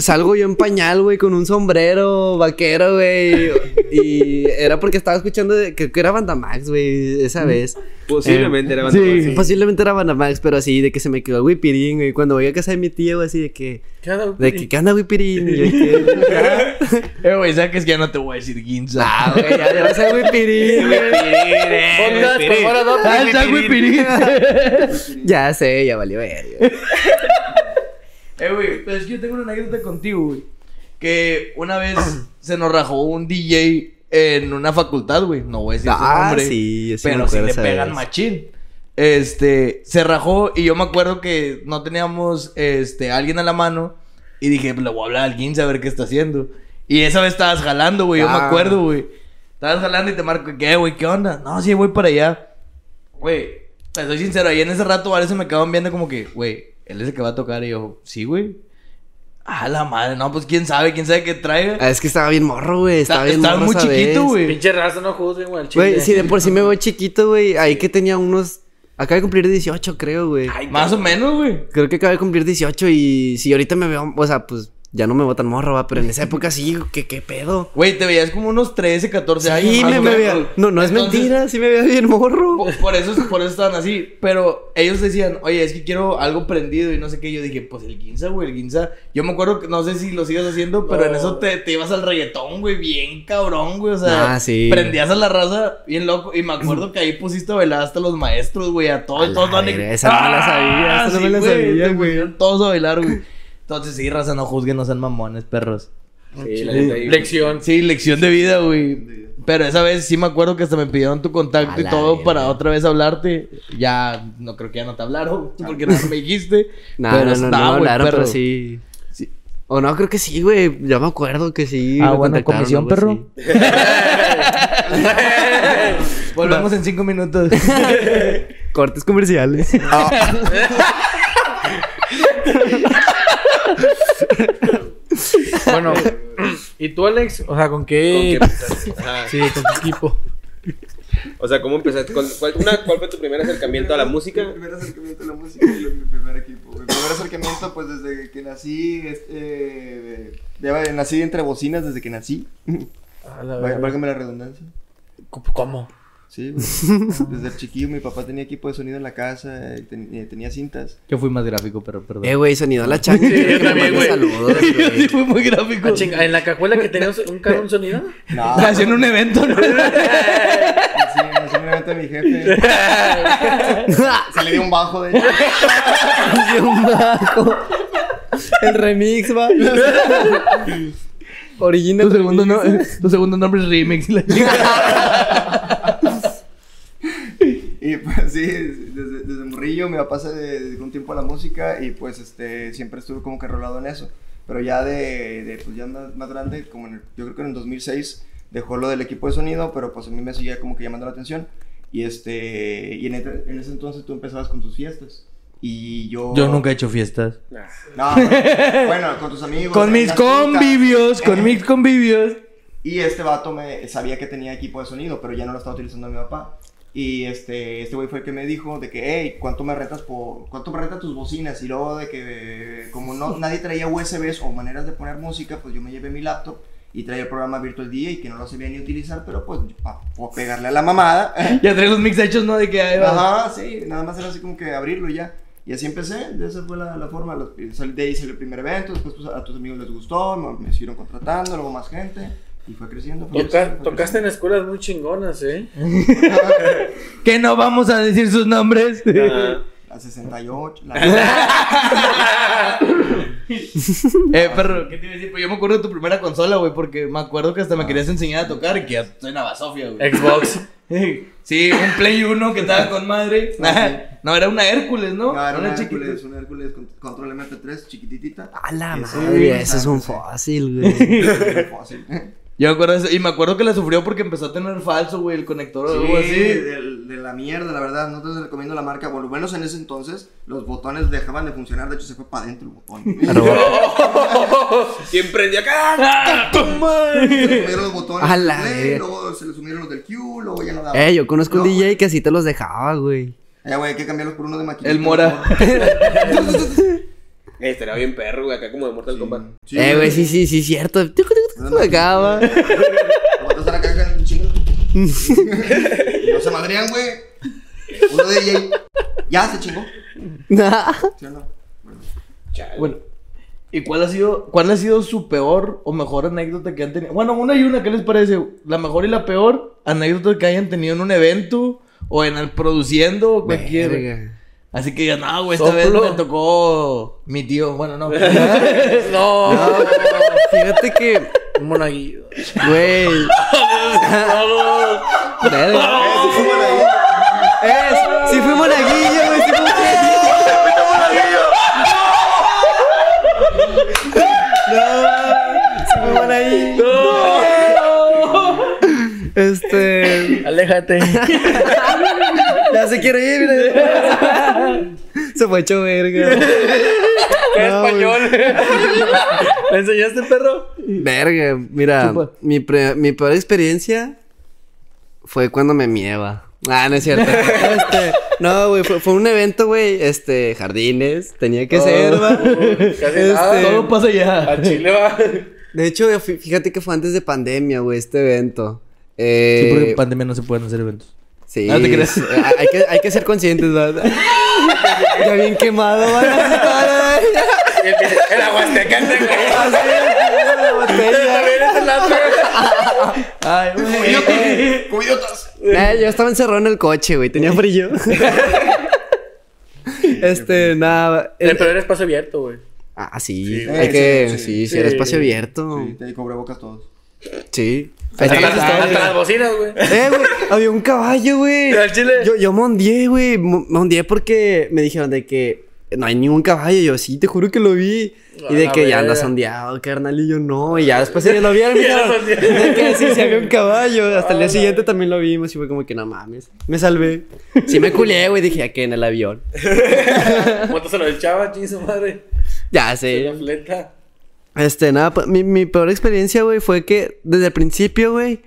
salgo yo en pañal, güey, con un sombrero vaquero, güey. Y era porque estaba escuchando, creo que era Bandamax, güey, esa vez. Posiblemente era sí. banda- Posiblemente era Bandamax, pero así, de que se me quedó el wipidín, güey. Cuando voy a casa de mi tío, así de que... ¿Qué De que, ¿qué onda, Wipirín? Y. Eh, güey, sabes que es que ya no te voy a decir Ginza. Ah, güey, ya le vas a Wipirín, güey. Podcast. Ah, está Wipirín. Ya sé, ya valió verga. Eh, güey, pero es que yo tengo una anécdota contigo, güey. Que una vez se nos rajó un DJ en una facultad, güey. No voy a decir su Ah, nombre. sí, sí pero sí le pegan machín. Este, se rajó y yo me acuerdo que no teníamos, este, alguien a la mano. Y dije, pues le voy a hablar al 15 a ver qué está haciendo. Y esa vez estabas jalando, güey. Yo me Ah. acuerdo, güey. Estabas jalando y te marco, ¿qué, güey? ¿Qué onda? No, sí, voy para allá. Güey, te soy sincero, ahí en ese rato varios se me quedaban viendo como que, güey, él es el que va a tocar. Y yo, sí, güey. Ah, la madre, no, pues quién sabe, quién sabe qué traiga. Ah, es que estaba bien morro, güey. Estaba bien Estaba morro muy esa chiquito, güey. Pinche raza no juzguen, güey. Güey, si de por sí me veo chiquito, güey. Ahí que tenía unos. Acaba de cumplir 18, creo, güey. Más o menos, güey. Creo que acaba de cumplir 18 y si ahorita me veo. O sea, pues ya no me veo tan morro, va. Pero en esa época sí, ¿qué, qué pedo? Güey, te veías como unos 13, 14 años. Sí, me, me veía. No, no es Entonces, mentira. Sí me veía bien morro. Por, por eso, por eso estaban así. Pero ellos decían, oye, es que quiero algo prendido y no sé qué. Yo dije, pues el Ginza, güey, el Ginza. Yo me acuerdo que no sé si lo sigas haciendo, pero en eso te, te ibas al reggaetón, güey, bien cabrón, güey. O sea, Ah, sí. prendías a la raza bien loco. Y me acuerdo que ahí pusiste a bailar hasta los maestros, güey, a todos. A todos la van esa no me la sabía, esa no me la güey, sabía, te güey. Todos a bailar, güey. Entonces, sí, raza, no juzguen, no sean mamones, perros. Sí, la ahí- Lección. Sí, lección de vida, güey. Pero esa vez sí me acuerdo que hasta me pidieron tu contacto y todo para otra vez hablarte. Ya, no creo que ya no te hablaron, porque no me dijiste. No, Pero no, no, está, no, hablaron, perro. pero sí. Sí. O no, creo que sí, güey. Yo me acuerdo que sí. Ah, bueno, comisión, perro. Volvemos en cinco minutos. Cortes comerciales. Bueno, ¿y tú, Alex? O sea, ¿con ¿Con qué? qué empezaste? Ajá. Sí, con tu equipo. O sea, ¿cómo empezaste? ¿Cuál, cuál- una- cuál fue tu primer acercamiento a la música? Mi primer acercamiento a la música y mi primer equipo. Mi primer acercamiento, pues desde que nací, este, ya nací entre bocinas desde que nací. A la. Válgame la redundancia. ¿Cómo? Sí, güey. Desde el chiquillo mi papá tenía equipo de sonido en la casa, y ten- y tenía cintas. Yo fui más gráfico, pero perdón. eh, güey, sonido a la changa. Sí, yo que me también, mandes güey. saludos, Yo güey. sí fui muy gráfico. Ah, chinga, ¿En la cajuela que tenía un carro un sonido? No, Haciendo un evento, ¿no? nací en probablemente mi jefe. Se le dio un bajo, de hecho. Y un bajo. El remix, va. Original. Tu segundo, no- tu segundo nombre es Remix. Y pues sí, desde, desde morrillo mi papá se dedicó un tiempo a la música y pues este siempre estuve como que enrolado en eso. Pero ya de, de, pues ya más, más grande, como en el- yo creo que en el 2006 dejó lo del equipo de sonido, pero pues a mí me seguía como que llamando la atención. Y este y en, en ese entonces tú empezabas con tus fiestas. Y yo Yo nunca he hecho fiestas. No, bueno, bueno, con tus amigos. Con mis convivios, con mis convivios. Y este vato me sabía que tenía equipo de sonido, pero ya no lo estaba utilizando mi papá. Y este, este güey fue el que me dijo de que, hey, ¿cuánto me rentas por, cuánto me rentas tus bocinas? Y luego de que, como no, nadie traía USBs o maneras de poner música, pues yo me llevé mi laptop y traía el programa Virtual DJ que no lo sabía ni utilizar, pero pues para pegarle a la mamada. Ya trae los mix hechos, ¿no? De que ahí va. Ajá, sí, nada más era así como que abrirlo y ya. Y así empecé, de esa fue la, la forma. Los- De ahí salió el primer evento, después pues, a tus amigos les gustó, me, me siguieron contratando, luego más gente, y fue creciendo. Fue Toca- creciendo, fue tocaste en escuelas muy chingonas, ¿eh? Que no vamos a decir sus nombres. Ajá. La 68, la... Eh, perro, ¿qué te iba a decir? Pues yo me acuerdo de tu primera consola, güey, porque me acuerdo que hasta me querías enseñar a tocar y que ya soy una basofia, güey. Xbox. Sí, un Play 1 que estaba con madre. Ah, sí. No, era una Hércules, ¿no? No, era una. Hércules, una Hércules con control MP3, chiquititita. A la madre, eso es un fácil, güey. Yo me acuerdo de eso, y me acuerdo que la sufrió porque empezó a tener falso, güey, el conector o Sí, algo así. de, de la mierda, la verdad. No te recomiendo la marca. Por lo menos en ese entonces, los botones dejaban de funcionar. De hecho, se fue para adentro el botón. ¿Quién prendió acá? Se le sumieron los botones. A la play, luego se le sumieron los del Q, luego ya no daba. Eh, yo conozco un No, DJ que así te los dejaba, güey. Ya, güey, hay que cambiarlos por uno de maquinita. El Mora. Eh, estaría bien perro, güey, acá como de Mortal Kombat. Sí, Eh, güey, sí, sí, sí, cierto. Me acaba. Botas a la en chingo. Y no se madrean, güey. Uno de DJ. Ya se chingó. ¿Sí o no? Bueno. Chale. Bueno, ¿y cuál ha sido cuál ha sido su peor o mejor anécdota que han tenido? Bueno, una y una, ¿qué les parece? La mejor y la peor anécdota que hayan tenido en un evento o en el produciendo o cualquier. Verga. Así que digan, no, güey, esta vez me tocó mi tío. Bueno, no. No. No, fíjate que, Un monaguillo. güey. Verga. Eh, sí fui monaguillo, güey, sí fui No, sí fui monaguillo. Este. Aléjate. Ya se quiere ir. Se fue hecho verga. ¿Qué No, español? ¿Me enseñaste, perro? Verga, mira, Chupa. mi, pre- mi peor experiencia fue cuando me mieba. Ah, no es cierto. Este, no, güey, fue, fue un evento, güey, este, jardines, tenía que ser, va. Casi Este, nada. Todo pasa ya. A Chile va. De hecho, fí- fíjate que fue antes de pandemia, güey, este evento. Sí, Eh, porque en pandemia no se pueden hacer eventos. Sí, No te creas. sí, hay, que, hay que ser conscientes, ¿verdad? ya bien quemado, ¿verdad? El aguastecante, güey. La botella. Ay, güey. Eh, yo estaba encerrado en el coche, güey, tenía frío. este, nada. Eh, el- Pero era espacio abierto, güey. Ah, sí, Sí, hay sí, que, sí, sí, sí, era sí. espacio abierto. Sí, te cubrebocas todos. Sí. Hasta, las bocinas, güey. Eh, güey, había un caballo, güey. Yo, yo me ondeé, güey. mo- Me ondeé porque me dijeron de que no hay ningún caballo. Yo, sí, te juro que lo vi. Y de que ya andas verga. ondeado, carnal. Y yo, no. Y ya después ellos lo vieron. De que sí, sí había un caballo. Hasta el día siguiente también lo vimos. Y fue como que no mames. Me salvé. Sí, me culé, güey. Dije, ¿a qué? En el avión. ¿Cuánto se lo echaba, chingue su madre? Ya Se sé. la fleta. Este, nada, mi, mi peor experiencia, güey, fue que desde el principio, güey,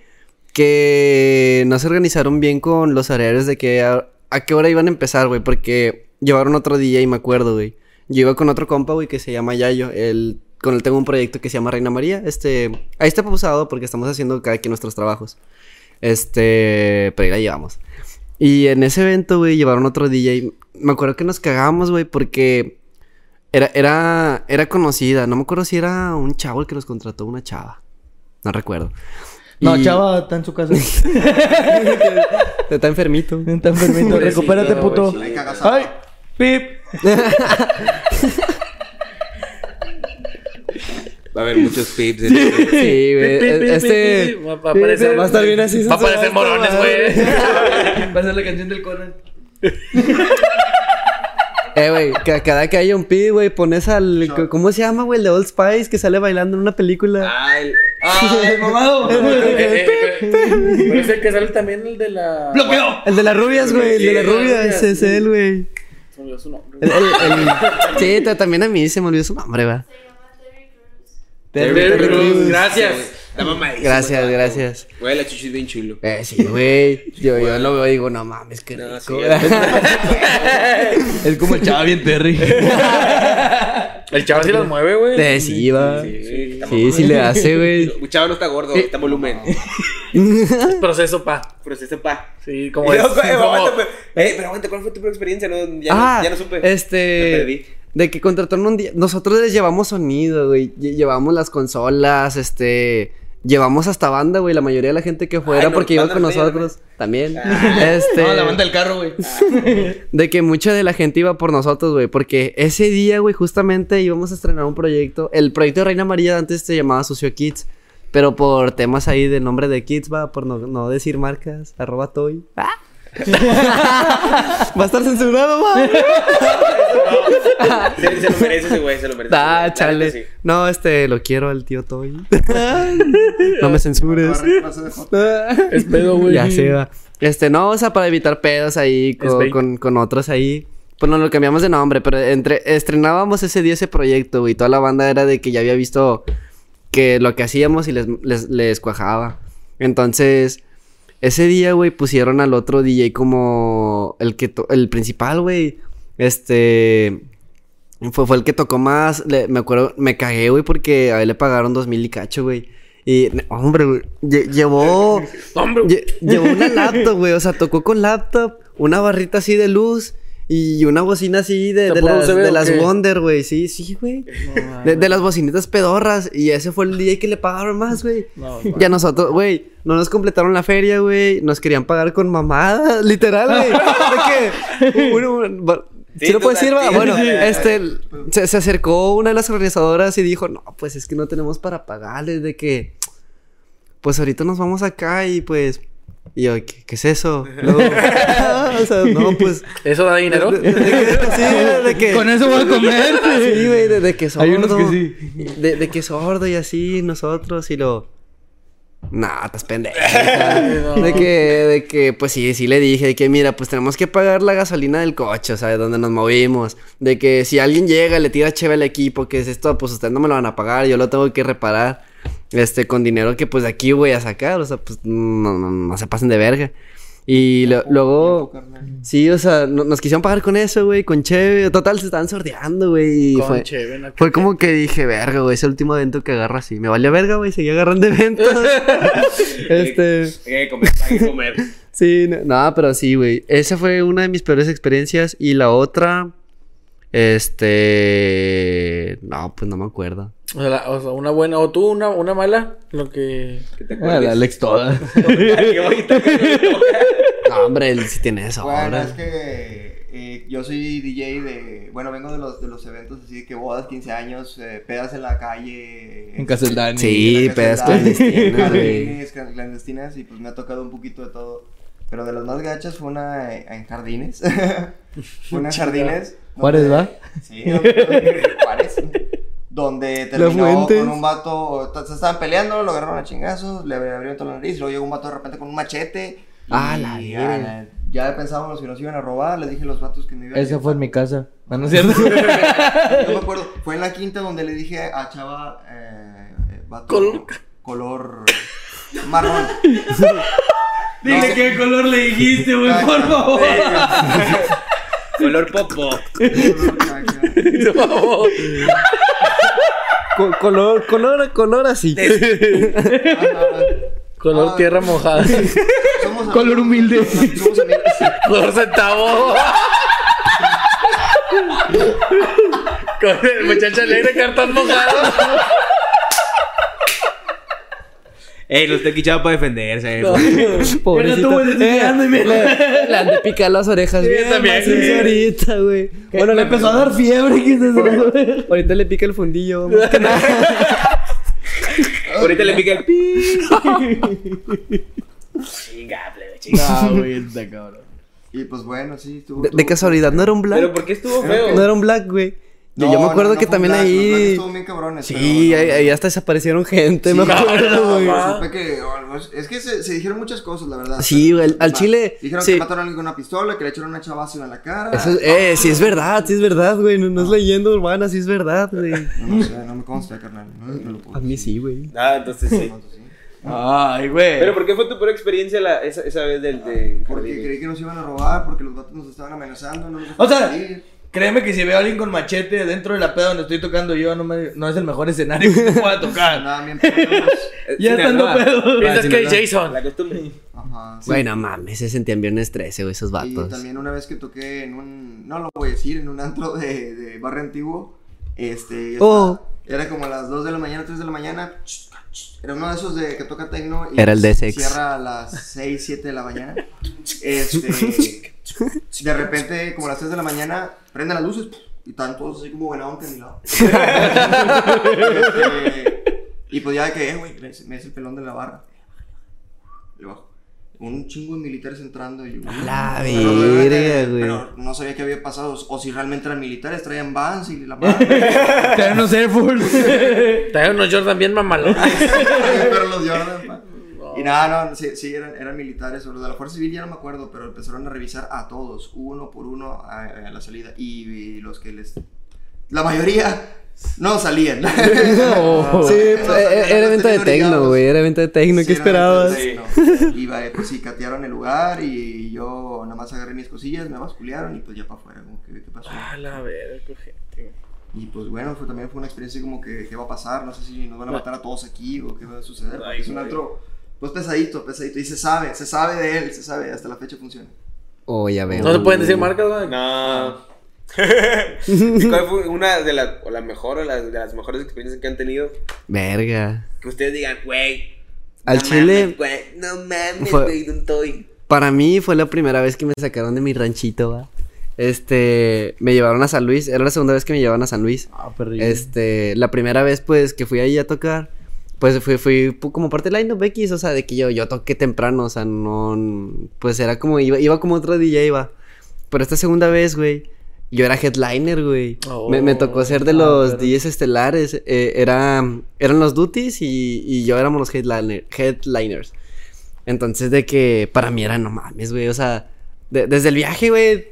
que no se organizaron bien con los horarios de que a, a qué hora iban a empezar, güey, porque llevaron otro día y me acuerdo, güey. Yo iba con otro compa, güey, que se llama Yayo, él, con él tengo un proyecto que se llama Reina María, este, ahí está pausado porque estamos haciendo cada quien nuestros trabajos, este, pero ahí la llevamos. Y en ese evento, güey, llevaron otro día y me acuerdo que nos cagamos, güey, porque era, era, era conocida. No me acuerdo si era un chavo el que los contrató, una chava. No recuerdo. No, Y- chava, está en su casa. Está enfermito. Está enfermito. Pobrecito, Recupérate, puto. Ay, pip. Va a haber muchos pips. en este- Sí, güey. Este. Va a aparecer- Va a estar bien así. Va a aparecer morones, güey. Va a ser la canción del Conan. Eh, güey, cada que haya un pi, güey, pones al. ¿Cómo se llama, güey? El de Old Spice que sale bailando en una película. Ah, el- ¡Ah, el mamado! Pero- es el que sale también el de la. ¡Bloqueo! El de las rubias, güey. El de las rubias. Ese es él, güey. Se me olvidó su nombre. El- el- el- Sí, ta- también a mí se me olvidó su nombre, güey. Terry. Crews, gracias. Está mamadísimo, Gracias, gracias. Güey, la chuchi es bien chulo. Eh, sí, güey. Yo, yo lo veo y digo, no mames, qué No, rico. sí, Es como el chava bien Terry. El chaval sí las mueve, güey. Sí, va. Sí, Sí, está sí, le hace, güey. Un chavo no está gordo, está en volumen. Proceso, pa. Proceso pa. Sí, como es. eh, como- aguanta, pero- eh, pero aguanta, ¿cuál fue tu experiencia? No, ya, ah, no, ya no supe. Este. Me perdí. De que contrataron un día. Nosotros les llevamos sonido, güey. Lle- Llevamos las consolas, este. Llevamos hasta banda, güey. La mayoría de la gente que fuera Ay, no, porque iba con nosotros. También. Ah. Este. No, la banda del carro, güey. De que mucha de la gente iba por nosotros, güey. Porque ese día, güey, justamente íbamos a estrenar un proyecto. El proyecto de Reina María antes se llamaba Sucio Kids. Pero por temas ahí de nombre de Kids, va, por no, no decir marcas, arroba toy. Ah. va a estar censurado, va. Se, se lo merece ese güey, se lo merece. Ah, chale. sí. No, este, lo quiero al tío Toy. no me censures. Es pedo, güey. ya se va. Este, no, o sea, para evitar pedos ahí con, con, con otros ahí. Pues no lo cambiamos de nombre, pero entre estrenábamos ese día ese proyecto, güey. Toda la banda era de que ya había visto que lo que hacíamos y les, les, les cuajaba. Entonces, ese día, güey, pusieron al otro DJ como el que el principal, güey. Este fue, fue el que tocó más. le- me acuerdo, me cagué, güey, porque a él le pagaron dos mil y cacho, güey. Y, hombre, güey, lle- llevó. Hombre, lle- llevó una laptop, güey. O sea, tocó con laptop, una barrita así de luz y una bocina así de, ¿Te de las, de? Wonder, güey. Sí, sí, güey. De, de las bocinitas pedorras. Y ese fue el DJ que le pagaron más, güey. No, Y a nosotros, güey, no nos completaron la feria, güey. Nos querían pagar con mamadas, literal, güey. ¿De qué? Uno- uno- ¿Sí, Sí, lo puedes decir, va? Bueno, este, se, se acercó una de las organizadoras y dijo, no, pues es que no tenemos para pagarles, de que, pues ahorita nos vamos acá y pues, y yo, ¿qué, qué es eso? Luego, "Ah", o sea, no, pues, ¿Eso da dinero? de, de- de que, sí, de que, Con eso voy a comer. Sí, güey, de, de que sordo. Hay unos que sí. De, de que sordo y así, nosotros, y lo. Nah, estás pendejo. no. De que, de que, pues sí, sí le dije, de que mira, pues tenemos que pagar la gasolina del coche, o sea, de donde nos movimos. De que si alguien llega, le tira chévere al equipo, que es esto, pues ustedes no me lo van a pagar, yo lo tengo que reparar. Este, con dinero que pues de aquí voy a sacar, o sea, pues no, no, no se pasen de verga. Y lo- luego. Sí, o sea, no- nos quisieron pagar con eso, güey, con Cheve. Total, se estaban sorteando, güey. Con fue, Cheve, ¿no? fue como que dije, verga, güey, ese último evento que agarra así. Me valió verga, güey, seguí agarrando eventos. este. Hay que comer, hay que comer. Sí, no, no, pero sí, güey. Esa fue una de mis peores experiencias. Y la otra. Este. No, pues no me acuerdo. O sea, la- o sea, una buena, o tú una, una mala, lo que... Te Ah, la Alex toda. No, hombre, él sí tiene eso Bueno, ahora. es que eh, yo soy DJ de. Bueno, vengo de los, de los eventos así que bodas, 15 años, eh, pedas en la calle. En Caseldani. Sí. en pedas clandestinas, jardines, clandestinas, y pues me ha tocado un poquito de todo. Pero de las más gachas fue una eh, en jardines. fue una en jardines. Juárez, donde- ¿va? Sí, Juárez. Donde terminó con un vato. Se estaban peleando, lo agarraron a chingazos, le abrieron toda la nariz. Luego llegó un vato de repente con un machete. Ah, la ya, ya pensábamos que nos iban a robar. Les dije a los vatos que me iban a Esa llevar. fue en mi casa. ¿No, no es cierto? No me acuerdo. Fue en la quinta donde le dije a Chava. Eh, eh, vato, Color. color marrón. Dile qué color le dijiste, güey, por favor. Color popo. Co- color, color, color así. Color Ah. tierra mojada. Somos Color humilde. Somos amigos. Color centavo. Con el muchacho alegre cartón mojado. Ey, no está aquí chavo para defenderse. No. Pobrecito. Yo no me- le, le han de picar las orejas. Sí, bien también, sí. ahorita, güey. Bueno, le empezó a dar fiebre. ¿qué es eso? Ahorita le pica el fundillo. más que nada. Ahorita le pica el pi. No, güey, está cabrón. Y pues bueno, sí, estuvo. De, de casualidad, ¿no era un black? Pero ¿por qué estuvo Creo feo? No era un black, güey. Yo, No, yo me no, acuerdo no que fue un también black, Los black ahí. estuvo bien cabrones. Sí, pero ahí, no, ahí hasta desaparecieron gente, Sí, me acuerdo, no, güey. no, Supe que. Es que se, se dijeron muchas cosas, la verdad. Sí, güey, al- chile, Dijeron sí. que mataron a alguien con una pistola, que le echaron una chavazo en la cara. Eso es, eh, sí es verdad, sí es verdad, güey. No, no es leyenda urbana, sí es verdad, güey. No, no sé, no me consta, carnal. No, no lo puedo A mí decir. sí, güey. Ah, entonces sí. No. Ay, güey. Pero ¿por qué fue tu peor experiencia la, esa, esa vez del de Porque Jardín? creí que nos iban a robar, porque los vatos nos estaban amenazando. No nos O sea, salir. Créeme que si veo a alguien con machete dentro de la peda donde estoy tocando yo, no, me, no es el mejor escenario que pueda tocar. Andaban bien. Eh, Ya estando pedo. Piensas que es. Jason. La costumbre. Ajá. Güey, no mames, se sentían viernes 13, güey, esos Y vatos. también una vez que toqué en un, no lo voy a decir, en un antro de, de barrio antiguo, este, ya Oh. estaba- era como a las 2 de la mañana, 3 de la mañana, era uno de esos de que toca tecno y Era el de sex. cierra a las 6, 7 de la mañana, este, de repente, como a las 3 de la mañana, prenden las luces y están todos así como buena onda a mi lado. Este, y pues ya de que, eh, güey, me me es el pelón de la barra. Le bajo. Un chingo de militares entrando y yo, La verga, güey. Pero no sabía qué había pasado. O si realmente eran militares, traían vans y la madre. Traen unos Air Force. Trae unos Jordan bien mamalones. pero los Jordan, pa. Y nada, no, sí, sí eran, eran militares. O los de la Fuerza Civil ya no me acuerdo, pero empezaron a revisar a todos, uno por uno, a, a la salida. Y, y los que les. La mayoría no salían. Sí, No, eh, no, eh, era evento de no, tecno, güey, era evento de tecno, Sí, ¿qué era esperabas? tecno. Iba, eh, pues sí, catearon el lugar y yo nada más agarré mis cosillas, me basculearon y pues ya para afuera, como que, ¿qué pasó? A la verga, qué gente. Y pues bueno, fue, también fue una experiencia como que, ¿qué va a pasar? No sé si nos van a matar a todos aquí o qué va a suceder. Ay, es un güey. Pues pesadito, pesadito. Y se sabe, se sabe de él, se sabe, hasta la fecha funciona. Oh, ya veo. No se pueden decir marcas, güey. No. ¿Y ¿Cuál fue una de las, o la mejor, o la- de las mejores experiencias que han tenido? Verga. Que ustedes digan, güey. Al no chile- mames, güey, no mames, Fue- güey, un toy. Para mí fue la primera vez que me sacaron de mi ranchito, va. Este, me llevaron a San Luis, era la segunda vez que me llevaban a San Luis. Ah, perrillo. Este, la primera vez pues que fui ahí a tocar, pues fui, fui como parte del line-up X, o sea, de que yo, yo toqué temprano, o sea, no, pues era como, iba, iba como otro DJ, iba. Pero esta segunda vez, güey, yo era headliner, güey. me, me tocó ser de Oh, los pero- DJs estelares, eh, era, eran los duties y, y yo éramos los headliner, headliners. Entonces, de que para mí era, no mames, güey, o sea, de- desde el viaje, güey,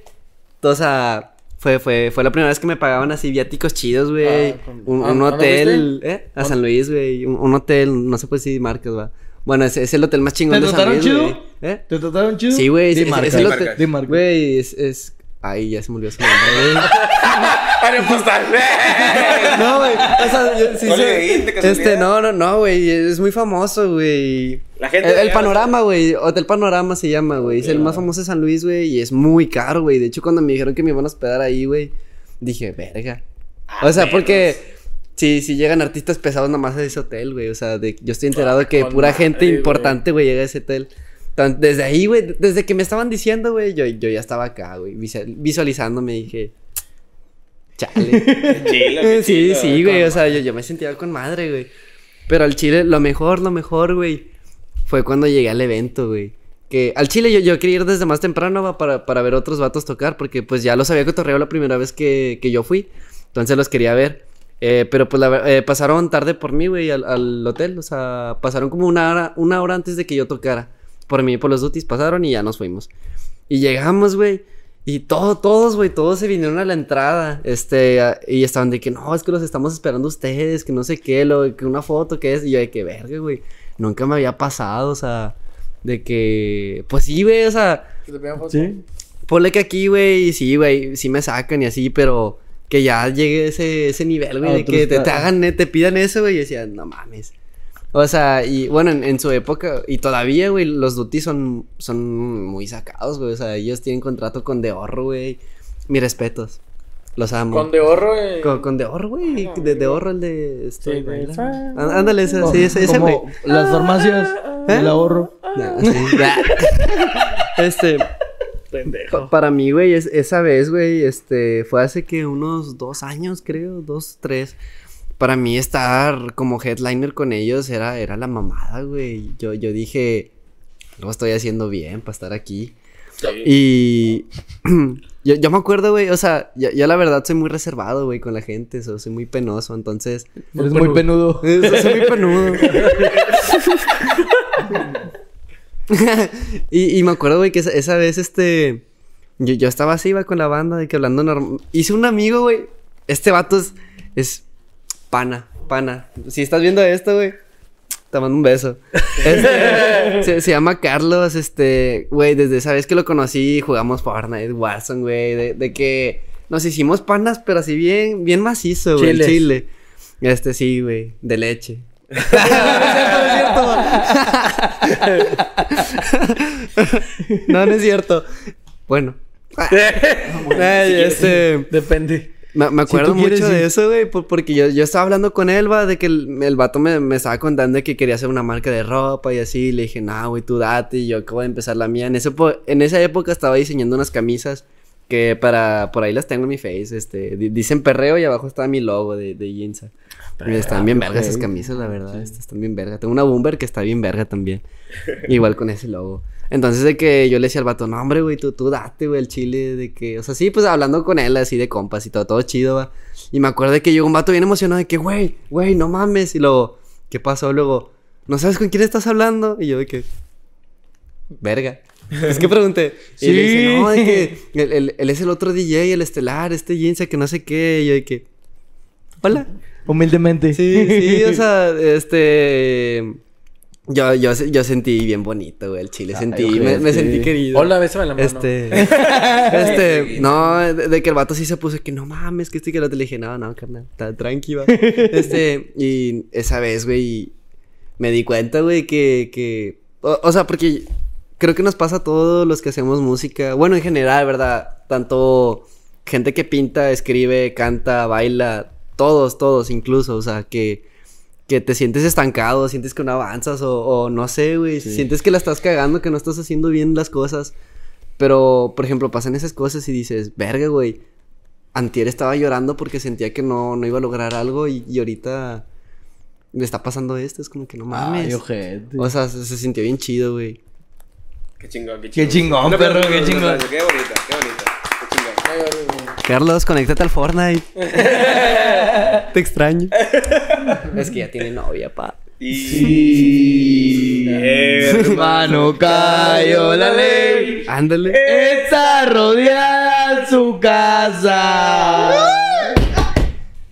o sea, fue, fue, fue la primera vez que me pagaban así viáticos chidos, güey. Ah, un, ¿a- un a dónde hotel, ¿eh? A San Luis, güey. Un, un hotel, no sé pues si marcas, va. Bueno, es, es el hotel más chingón ¿Te de San trataron Luis, chido? güey. ¿Eh? ¿Te trataron chido? Sí, güey. Di es- es- el Di hotel-. Güey, es, es... Ay, ya se me olvidó su nombre, güey. Área postal. No, güey. O sea, yo, sí. Este, no, no, no, güey. Es muy famoso, güey. La gente El, panorama, güey. Hotel Panorama se llama, güey. Es el más famoso de San Luis, güey. Y es muy caro, güey. De hecho, cuando me dijeron que me iban a hospedar ahí, güey, dije, verga. Ah, o sea, menos. porque si, si llegan artistas pesados nomás a ese hotel, güey. O sea, de, yo estoy enterado de que con pura madre, gente importante, güey, llega a ese hotel. Tan- Desde ahí, güey, desde que me estaban diciendo, güey, yo, yo ya estaba acá, güey, visual- visualizándome, dije, chale. Chilo, sí, chido, sí, güey, o sea, yo, yo me sentía con madre, güey. Pero al chile, lo mejor, lo mejor, güey, fue cuando llegué al evento, güey. Que al chile yo, yo quería ir desde más temprano va, para, para ver otros vatos tocar, porque pues ya los había cotorreado la primera vez que, que yo fui. Entonces los quería ver. Eh, pero pues la eh, pasaron tarde por mí, güey, al, al hotel. O sea, pasaron como una hora, una hora antes de que yo tocara. Por mí, por los duties pasaron y ya nos fuimos. Y llegamos, güey. Y todo, todos, güey, todos se vinieron a la entrada. Este, y estaban de que no, es que los estamos esperando ustedes, que no sé qué, lo, que una foto, que es. Y yo de que verga, güey. Nunca me había pasado, o sea, de que. Pues sí, güey, o sea. Que te pidan foto. Sí. Ponle que aquí, güey, sí, güey, sí me sacan y así, pero que ya llegue ese, ese nivel, güey, de que te, te hagan, eh, te pidan eso, güey, y decía, no mames. O sea, y bueno, en, en su época, y todavía, güey, los duties son, son muy sacados, güey, o sea, ellos tienen contrato con Dehorro, güey. Mis respetos. Los amo. Con de oro. eh, Con, con de oro, güey. De, de oro el de. Este, Sí, de-. Á- Ándale, ese, sí, ese, ese, güey. Las farmacias ¿Eh? del ahorro. Nah, sí. este. Pendejo. pa- para mí, güey, es- esa vez, güey, este. Fue hace que unos dos años, creo. Dos, tres. Para mí estar como headliner con ellos era, era la mamada, güey. Yo, yo dije. Lo estoy haciendo bien para estar aquí. Y yo, yo me acuerdo, güey, o sea, yo, yo la verdad soy muy reservado, güey, con la gente, so- soy muy penoso, entonces... Eres muy penudo. eh, soy muy penudo. y, y me acuerdo, güey, que esa, esa vez, este... Yo, yo estaba así, iba con la banda, de que hablando normal... Hice un amigo, güey, este vato es... es pana, pana. Si estás viendo esto, güey... Te mando un beso. Este, se, se llama Carlos, este, güey, desde esa vez que lo conocí jugamos Fortnite, Warzone, güey, de, de que nos hicimos panas, pero así bien, bien macizo, güey, chile. Este, sí, güey, de leche. no, no es cierto. Bueno. Ay, este, Depende. Me, me acuerdo mucho de eso, güey, por- porque yo, yo estaba hablando con él, va, de que el, el vato me, me estaba contando de que quería hacer una marca de ropa y así. Le dije, nah, güey, tú date. Y yo acabo de empezar la mía. En, ese en esa época estaba diseñando unas camisas que para... Por ahí las tengo en mi face, este... di- Dicen perreo y abajo está mi logo de, de Ginza. Están bien vergas esas camisas, la verdad. estas Están bien verga. Tengo una Bomber que está bien verga también. Igual con ese logo. Entonces de que yo le decía al vato, no, hombre, güey, tú, tú date, güey, el chile, de que, o sea, sí, pues hablando con él así de compas y todo, todo chido, va. Y me acuerdo de que llegó un vato bien emocionado de que, güey, güey, no mames. Y luego, ¿qué pasó? Luego, ¿no sabes con quién estás hablando? Y yo de que, verga. Es que pregunté. Y le dice, Sí. no, de que él, él- él es el otro DJ, el estelar, este Jinza, que no sé qué. Y yo de que, hola. Humildemente. Sí, sí, o sea, este. Yo, yo, yo sentí bien bonito, güey, el chile. Sentí, me, me ojete. sentí querido. Hola, bésame la mano. Este. este. No, de, de que el vato sí se puso que no mames, que este que lo te le dije, no, no, carnal, está tranquila. Este. Y esa vez, güey, me di cuenta, güey, que. que o, o sea, porque creo que nos pasa a todos los que hacemos música. Bueno, en general, ¿verdad? Tanto gente que pinta, escribe, canta, baila, todos, todos incluso, o sea, que, que te sientes estancado, sientes que no avanzas o, o no sé, güey, sientes que la estás cagando, que no estás haciendo bien las cosas. Pero, por ejemplo, pasan esas cosas y dices, verga, güey, antier estaba llorando porque sentía que no, no iba a lograr algo y, y ahorita me está pasando esto, es como que no mames. Ay, ojete. o sea, se, se sintió bien chido, güey. Qué chingón, qué chingón. Qué chingón, perro, qué chingón. Qué bonito, qué bonito. Qué chingón. Carlos, conéctate al Fortnite. Te extraño. es que ya tiene novia, pa. Y... Eh, Hermano, cayó la ley. Ándale. Está rodeada su casa.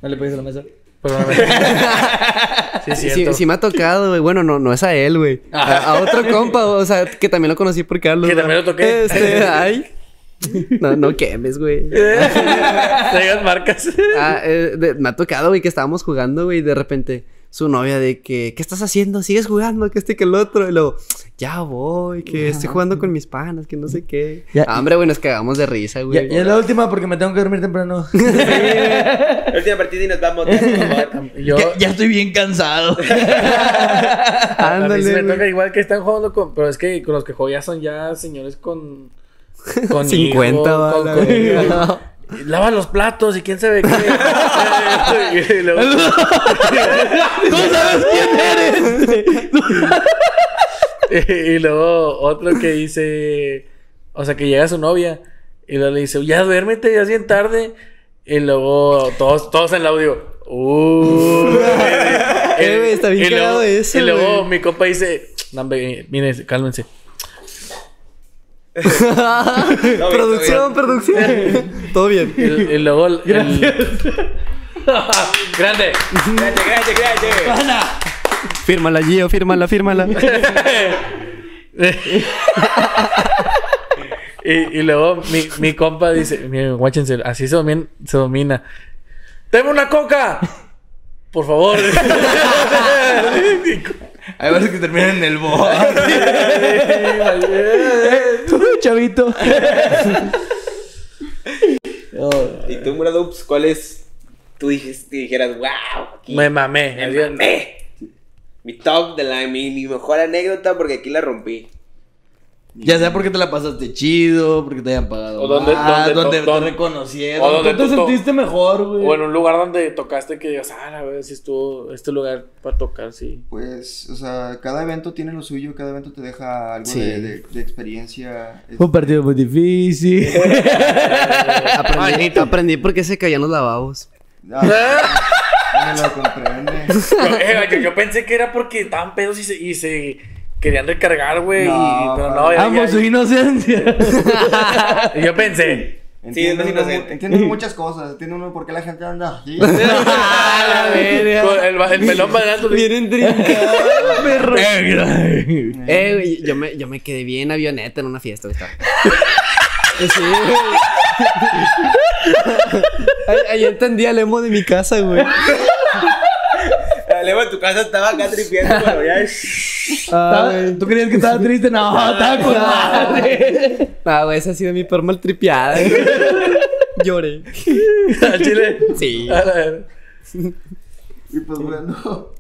No le pegues a la mesa. Sí, Sí, cierto. sí me ha tocado, güey. Bueno, no, no es a él, güey. A, a otro compa, o sea, que también lo conocí por Carlos. Que también lo toqué. Este, ay. No, no quemes, güey. Traigas marcas. Ah, eh, de- me ha tocado, güey, que estábamos jugando, güey, y de repente su novia de que, ¿qué estás haciendo? ¿Sigues jugando? Que este que el otro. Y luego, ya voy, que estoy jugando con mis panas, que no sé qué. Ya- Ah, hombre, güey, nos cagamos de risa, Ya, güey. ya es la última porque me tengo que dormir temprano. La última partida y nos vamos. Yo, ya, ya estoy bien cansado. a mí sí Ándale, me toca igual que están jugando con. Pero es que con los que juego ya son ya señores con. Con 50 hijos, va, con- la con verga. hijos. Y Lava los platos y quién sabe qué. y luego- ¿Tú sabes quién eres? y luego otro que dice, o sea, que llega su novia y luego le dice, ya duérmete, ya es bien tarde. Y luego todos, todos en el audio, uh. Eh, güey, está bien y luego- eso, Y luego mi compa dice, mire, cálmense. Producción, producción. Todo bien. Y, luego el, el- Grande. Gracias, gracias, gracias. Fírmala, Gio, fírmala, fírmala. y, y luego mi, mi compa dice, guáchense, así se domina, se domina. ¡Tengo una coca! Por favor. Hay veces que terminan en el bo. Chavito. ¿Y tú, Muradups, cuál es? Tú dijiste, dijeras, wow, aquí Me mamé. me mamé. Mi top de la, mi, mi mejor anécdota porque aquí la rompí. Ya sea porque te la pasaste chido, porque te hayan pagado. O donde- más, donde- donde te donde- reconocieron. o donde tú te sentiste mejor, güey. O en un lugar donde tocaste que digas, ah, a ver si estuvo este lugar para tocar, sí. Pues, o sea, cada evento tiene lo suyo, cada evento te deja algo Sí. de, de- de experiencia. Fue un partido muy difícil. Aprendí, aprendí por qué se caían los lavabos. Ah, me lo comprende. Yo, eh, yo- yo pensé que era porque estaban pedos y se, y se querían recargar, güey. No, y- pero no, ya- Amo ya- su inocencia. Yo pensé. Entiendo, uno- inocente. entiendo muchas cosas. Entiendo uno por qué la gente anda así. la verga. Con el, el melón bailando. Vienen trincados, perro. Eh, Eh, güey, yo me, yo me quedé bien avioneta en una fiesta, güey. Sí, güey. Ahí, ahí entendí al emo de mi casa, güey. Leo en tu casa estaba acá tripiendo, pero ya es. Ah, güey. ¿Tú creías que estaba triste? No, estaba con madre. Ah, güey, esa ha sido mi peor maltripeada. Lloré. Al chile. Sí. A ver. Y pues bueno,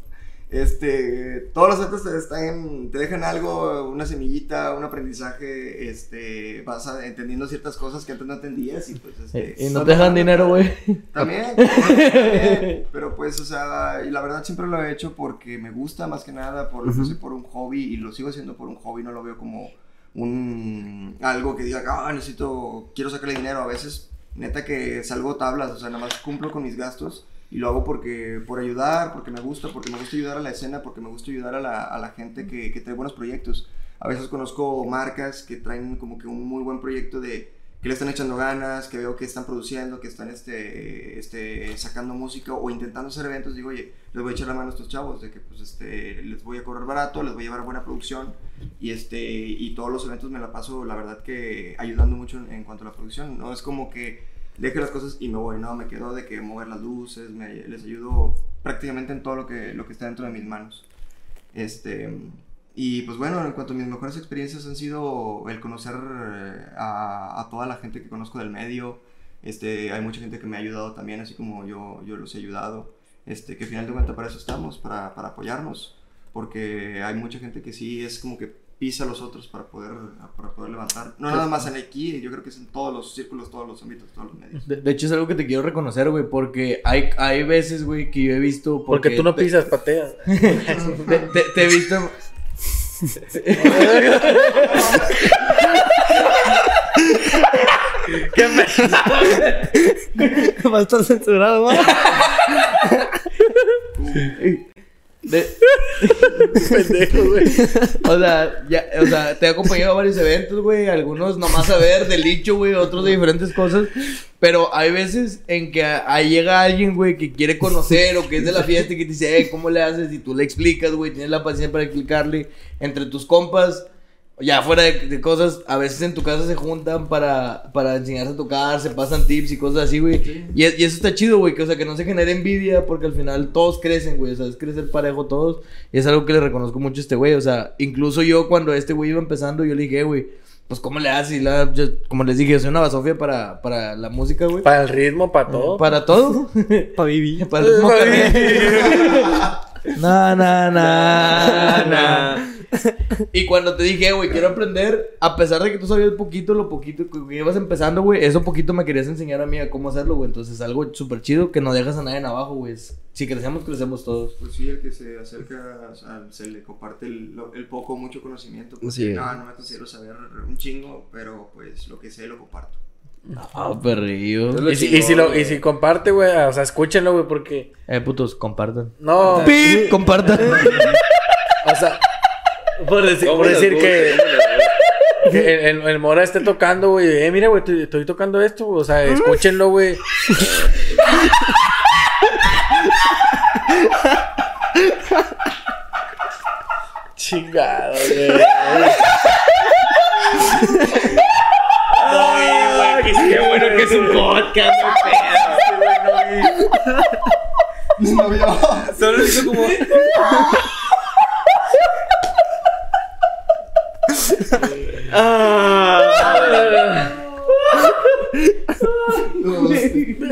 este, todos los te, están, te dejan algo, una semillita, un aprendizaje, este, vas a- entendiendo ciertas cosas que antes no entendías y pues este, Y no te dejan dinero, güey. También, también, pero pues, o sea, y la verdad siempre lo he hecho porque me gusta más que nada, por lo que soy por un hobby y lo sigo haciendo por un hobby, no lo veo como un algo que diga, ah, necesito, quiero sacarle dinero. A veces, neta que salgo tablas, o sea, nada más cumplo con mis gastos y lo hago porque, por ayudar, porque me gusta, porque me gusta ayudar a la escena, porque me gusta ayudar a la, a la gente que, que trae buenos proyectos. A veces conozco marcas que traen como que un muy buen proyecto de que le están echando ganas, que veo que están produciendo, que están este, este, sacando música o intentando hacer eventos, digo, oye, les voy a echar la mano a estos chavos, de que pues este, les voy a cobrar barato, les voy a llevar buena producción y, este, y todos los eventos me la paso, la verdad que ayudando mucho en, en cuanto a la producción, no es como que deje las cosas y me voy, no, me quedo de que mover las luces, me- les ayudo prácticamente en todo lo que, lo que está dentro de mis manos. Este, y pues bueno, en cuanto a mis mejores experiencias han sido el conocer eh, a, toda la gente que conozco del medio. Este, hay mucha gente que me ha ayudado también, así como yo, yo los he ayudado. Este, que al final de cuentas para eso estamos, para, para apoyarnos. Porque hay mucha gente que sí es como que pisa a los otros para poder, para poder levantar. No nada más en aquí, yo creo que es en todos los círculos, todos los ámbitos, todos los medios. De, de hecho, es algo que te quiero reconocer, güey, porque hay, hay veces, güey, que yo he visto. Porque tú no te- pisas, pateas. Te, te- te he visto. ¿Qué me... Va a estar censurado, güey. De- pendejo, güey? o sea, ya, o sea, te he acompañado a varios eventos, güey. Algunos nomás a ver del dicho, güey, otros de diferentes cosas. Pero hay veces en que ahí llega alguien, güey, que quiere conocer o que es de la fiesta y que te dice, eh, ¿cómo le haces? Y tú le explicas, güey, tienes la paciencia para explicarle entre tus compas. Ya fuera de, de cosas, a veces en tu casa se juntan para, para enseñarse a tocar, se pasan tips y cosas así, güey. Y, y eso está chido, güey, que o sea, que no se genere envidia porque al final todos crecen, güey, o sea, es crecer parejo todos. Y es algo que le reconozco mucho a este güey, o sea, incluso yo cuando este güey iba empezando, yo le dije, "Eh, güey, pues cómo le haces, y la, yo- como les dije, yo soy una basofia para, para la música, güey. Para el ritmo, para todo. Para todo. Pa' vivir. para el ritmo na, na. Y cuando te dije, güey, quiero aprender, a pesar de que tú sabías poquito, lo poquito que ibas empezando, güey, eso poquito me querías enseñar a mí a cómo hacerlo, güey. Entonces, algo súper chido que no dejas a nadie en abajo, güey. Si crecemos, crecemos todos. Pues sí, el que se acerca, o sea, se le comparte el, lo- el poco o mucho conocimiento. porque, Sí. No, no me considero saber un chingo, pero pues lo que sé lo comparto. Ah, perrillo. Es lo Y si, y chingón, si lo, y si comparte, güey, o sea, escúchenlo, güey, porque... Eh, putos, compartan. No, ¡Pip! Compartan. o sea, por decir, por decir que, que el, el, el Mora esté tocando, güey, eh, mira, güey, estoy, estoy tocando esto, o sea, escúchenlo, güey. Chingado, güey. No, güey, qué bueno que es un podcast, No vio. Solo hizo como.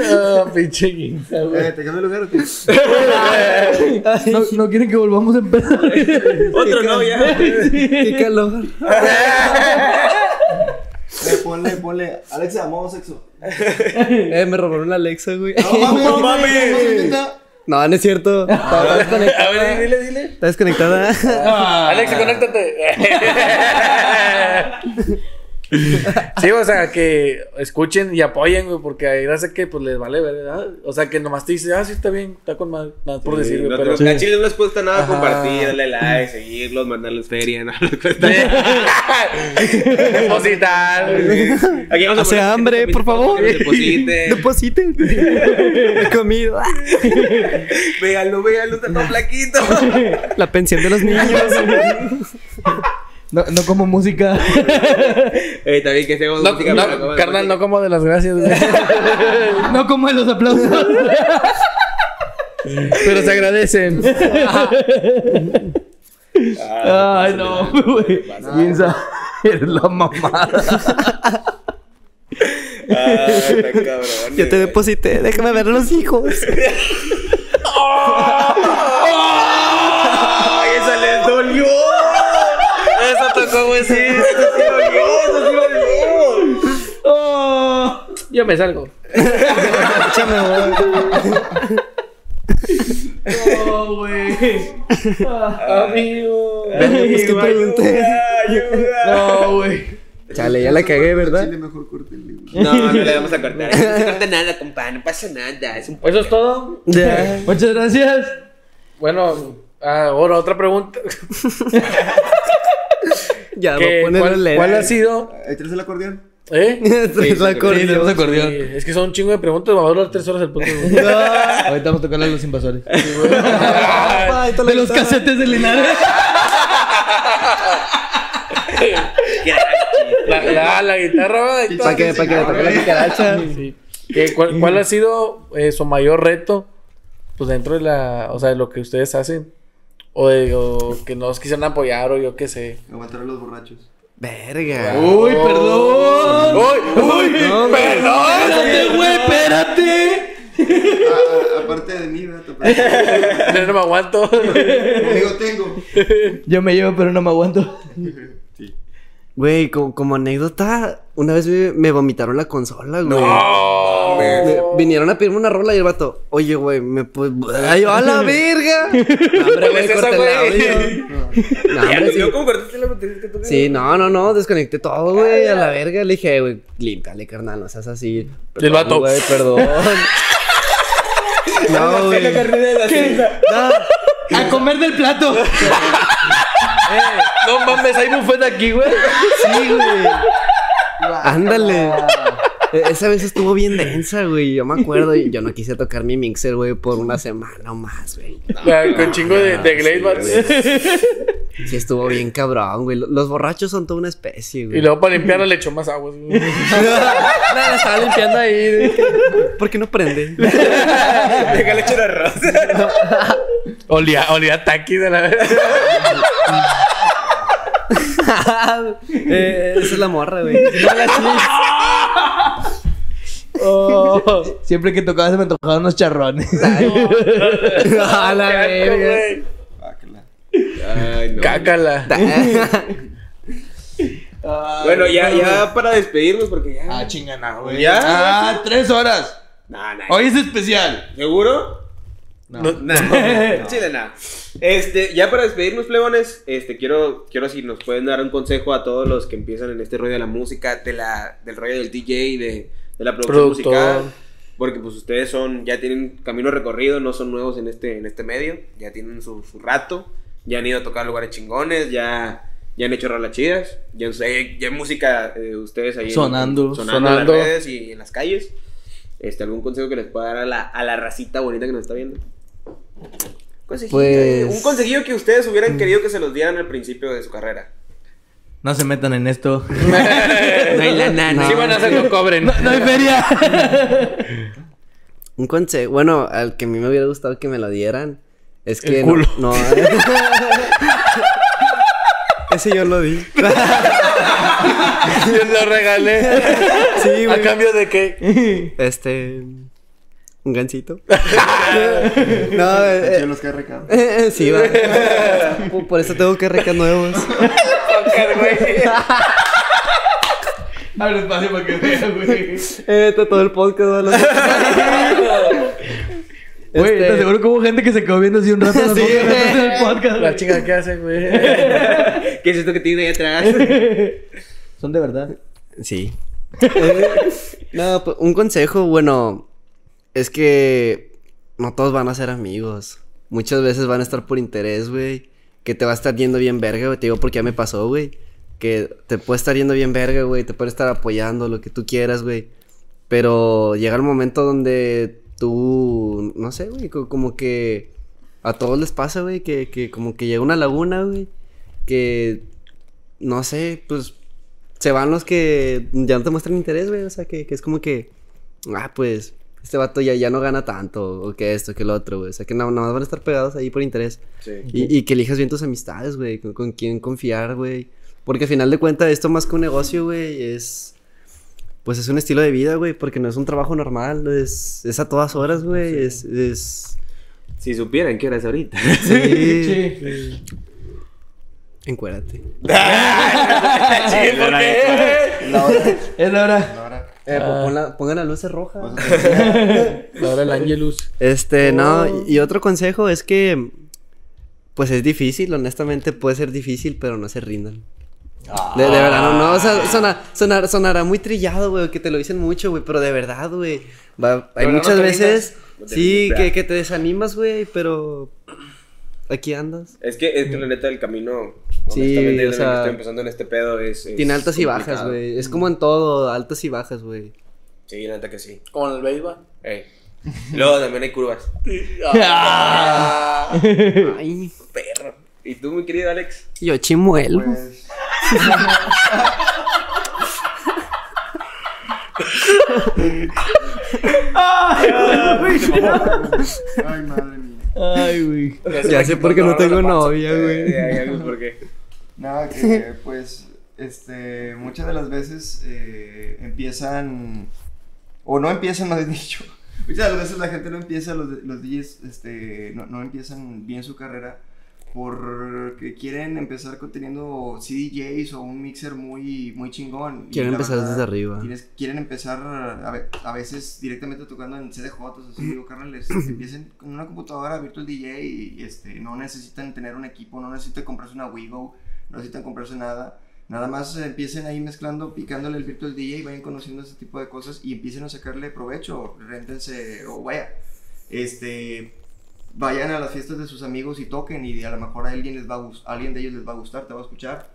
Ah, pinche guinza, güey. Eh, ¿te cambio de lugar o qué? No, no quieren que volvamos a empezar. Otro no, ya. Qué calor. Eh, ponle, ponle. Alexa, modo sexo. Eh, me robaron la Alexa, güey. No mames, No mames. No, no es cierto. Está desconectada. A ver, dile, dile. Está desconectada. Alex, conéctate. Sí, o sea, que escuchen y apoyen, güey, porque hay raza que pues les vale, ¿verdad? O sea, que nomás te dice, ah, sí, está bien, está con mal, nada por decir, güey, no, pero... A Chile no les cuesta nada Ajá. compartir, darle like, seguirlos, mandarles feria, no les cuesta. Depositar. Aquí vamos a Hace hambre, por favor. Depositen. Depositen. He comido. Ah, Véanlo, véanlo, está todo flaquito. La pensión de los niños. No, no como música. Eh, también que No, música no, carnal, no como de las gracias, güey. No como en los aplausos. Pero se agradecen. Ah, Ay, no, güey. Piensa, eres la mamada. Ah, está cabrón. Yo te deposité. Déjame ver a los hijos. ¡Ay, Güey, sí. Oh, yo me salgo. Échame, güey. No, güey. Amigo. Pues que pregunté. ¡Ayuda! No, güey. Chale, ya la cagué, ¿verdad? Chile, mejor. No, no le vamos a cortar. No se corta nada, compa. No pasa nada. Es un Eso es todo. Muchas gracias. Bueno, ah, ahora otra pregunta. Ya, voy ¿Qué- a ponerle ¿Cuál, leer. cuál ha sido? Ahí traes el acordeón. ¿Eh? Traes la sí, acordeón. tenemos Sí, acordeón. es que son un chingo de preguntas. Va a durar tres horas el podcast. güey. Ahorita vamos a tocarle a los invasores. Ay, De los guitarra. casetes de Linares. La, la, la guitarra. Para que, para que le toque la cucaracha. Sí. ¿Qué- cuál, cuál ha sido eh, su mayor reto? Pues dentro de la. O sea, de lo que ustedes hacen. O, de, o que nos quisieran apoyar, o yo qué sé. Aguantar a los borrachos. Verga. Uy, perdón. ¡Uy! ¡Uy! No, güey. Espérate, güey, espérate. Aparte de mí, vato. pero- No me aguanto. Conmigo tengo. Yo me llevo, pero no me aguanto. Güey, como, como anécdota, una vez me, me vomitaron la consola, güey. No. Me- vinieron a pedirme una rola y el vato, oye, güey, me pues. ¡Ay, a la verga! No, hombre, güey, es esa, corté el güey? audio. No, hombre, sí. ¿no? ¿Cómo cortaste la batería que tú Sí, no, no, no, desconecté todo, güey, a la verga. Le dije, güey, límpiale, carnal, no seas así. El vato. Güey, perdón. no, güey. No, A comer del plato. No mames, hay buffet aquí, güey. sí, güey. Ándale. E- Esa vez estuvo bien densa, güey. Yo me acuerdo y yo no quise tocar mi mixer, güey, por una semana o más, güey. Con chingo de, de va. Sí, estuvo bien cabrón, güey. Los borrachos son toda una especie, güey. Y luego para limpiarla le echó más agua. güey. No, la estaba limpiando ahí. dije, ¿Por qué no prende? Déjale echar arroz. Olía, olía taqui de la verdad. eh, esa es la morra, güey. No. Oh. Siempre que tocaba se me antojaban unos charrones. A la verga. Ay, no. Cácala. Bueno, ya, ya para despedirnos, porque ya. Ah, chingana, güey. ¿Ya? Ah, tres horas. Nah, nah. Hoy es especial. ¿Seguro? No. Nah. Chile, nada. Este, ya para despedirnos, plebones, este, quiero, quiero si nos pueden dar un consejo a todos los que empiezan en este rollo de la música, de la, del rollo del DJ, de, de la producción musical. Porque pues ustedes son, ya tienen camino recorrido, no son nuevos en este, en este medio, ya tienen su, su rato, ya han ido a tocar lugares chingones, ya, ya han hecho rolas chidas, ya, hay música eh, ustedes ahí en- Sonando. sonando, en Sonando. las redes y en las calles. Este, ¿Algún consejo que les pueda dar a la, a la racita bonita que nos está viendo? Consejillo, Pues- Un consejillo que ustedes hubieran querido que se los dieran al principio de su carrera. No se metan en esto. No hay lana, no. Sí van a hacer cobren. No hay feria. Un consejo. Bueno, al que a mí me hubiera gustado que me lo dieran. Es El que. no- culo. No. Ese yo lo di. Yo lo regalé. Sí, ¿A güey. cambio de qué? Este. Un gancito. no, eh, chido los KRK. eh, eh, sí, va. Por- Por eso tengo que recar nuevos. Abre espacio para que vea, güey. Eh, todo el podcast. ¿no? Güey, Este- te aseguro que hubo gente que se quedó viendo así un rato Sí, güey. del podcast. La chica, ¿qué hace, güey? ¿Qué es esto que tiene ahí atrás? Son de verdad. Sí. Eh, no, pues, un consejo, bueno, es que no todos van a ser amigos. Muchas veces van a estar por interés, güey. Que te va a estar yendo bien verga, güey. Te digo porque ya me pasó, güey. Que te puede estar yendo bien verga, güey. Te puede estar apoyando, lo que tú quieras, güey. Pero llega el momento donde tú, no sé, güey, co- como que a todos les pasa, güey, que, que como que llega una laguna, güey. Que, no sé, pues se van los que ya no te muestran interés, güey. O sea, que, que es como que, ah, pues, este vato ya, ya no gana tanto, o que esto, que lo otro, güey. O sea, que nada nada más van a estar pegados ahí por interés. Sí. Y, y que elijas bien tus amistades, güey. Con, con quién confiar, güey. Porque al final de cuentas, esto más que un negocio, güey, es. Pues es un estilo de vida, güey. Porque no es un trabajo normal. Es, es a todas horas, güey. Es. es... Si supieran qué hora es ahorita. Sí. Encuérdate. La hora. Es la hora. La hora. Eh, Ah. pon la- pongan las luces rojas. Ahora el Angelus. Este, Oh. no, y y otro consejo es que, pues es difícil, honestamente puede ser difícil, pero no se rindan. De, de verdad, no, no, o sea, sona- sonar- sonará muy trillado, güey, que te lo dicen mucho, güey, pero de verdad, güey, hay no muchas veces, sí, que, que te desanimas, güey, pero aquí andas. Es que, es que la neta, el camino, Sí, honestamente, o sea, que estoy empezando en este pedo es. es Tiene altas y bajas, güey, es como en todo, altas y bajas, güey. Sí, la neta que sí. Como en el béisbol. Ey. Luego también hay curvas. Ay, Perro. ¿Y tú, mi querido Alex? yo chimuelo. Pues. Ay, madre mía. Ay, güey. Ya sé por qué no tengo novia, güey. Ya, ya, ¿por qué? Nada, que pues, este, muchas de las veces eh, empiezan, o no empiezan, no he dicho, muchas de las veces la gente no empieza, los, los DJs, este, no, no empiezan bien su carrera porque quieren empezar teniendo CDJs o un mixer muy, muy chingón. Quieren empezar verdad, desde arriba. tienes- quieren empezar a, a veces directamente tocando en CDJs, así digo, carnales, empiecen con una computadora Virtual DJ y este, no necesitan tener un equipo, no necesitan comprarse una Wigo, no necesitan comprarse nada. Nada más empiecen ahí mezclando, picándole el Virtual DJ y vayan conociendo ese tipo de cosas y empiecen a sacarle provecho, réntense o vaya. Este, vayan a las fiestas de sus amigos y toquen y a lo mejor a alguien, les va a alguien de ellos les va a gustar, te va a escuchar.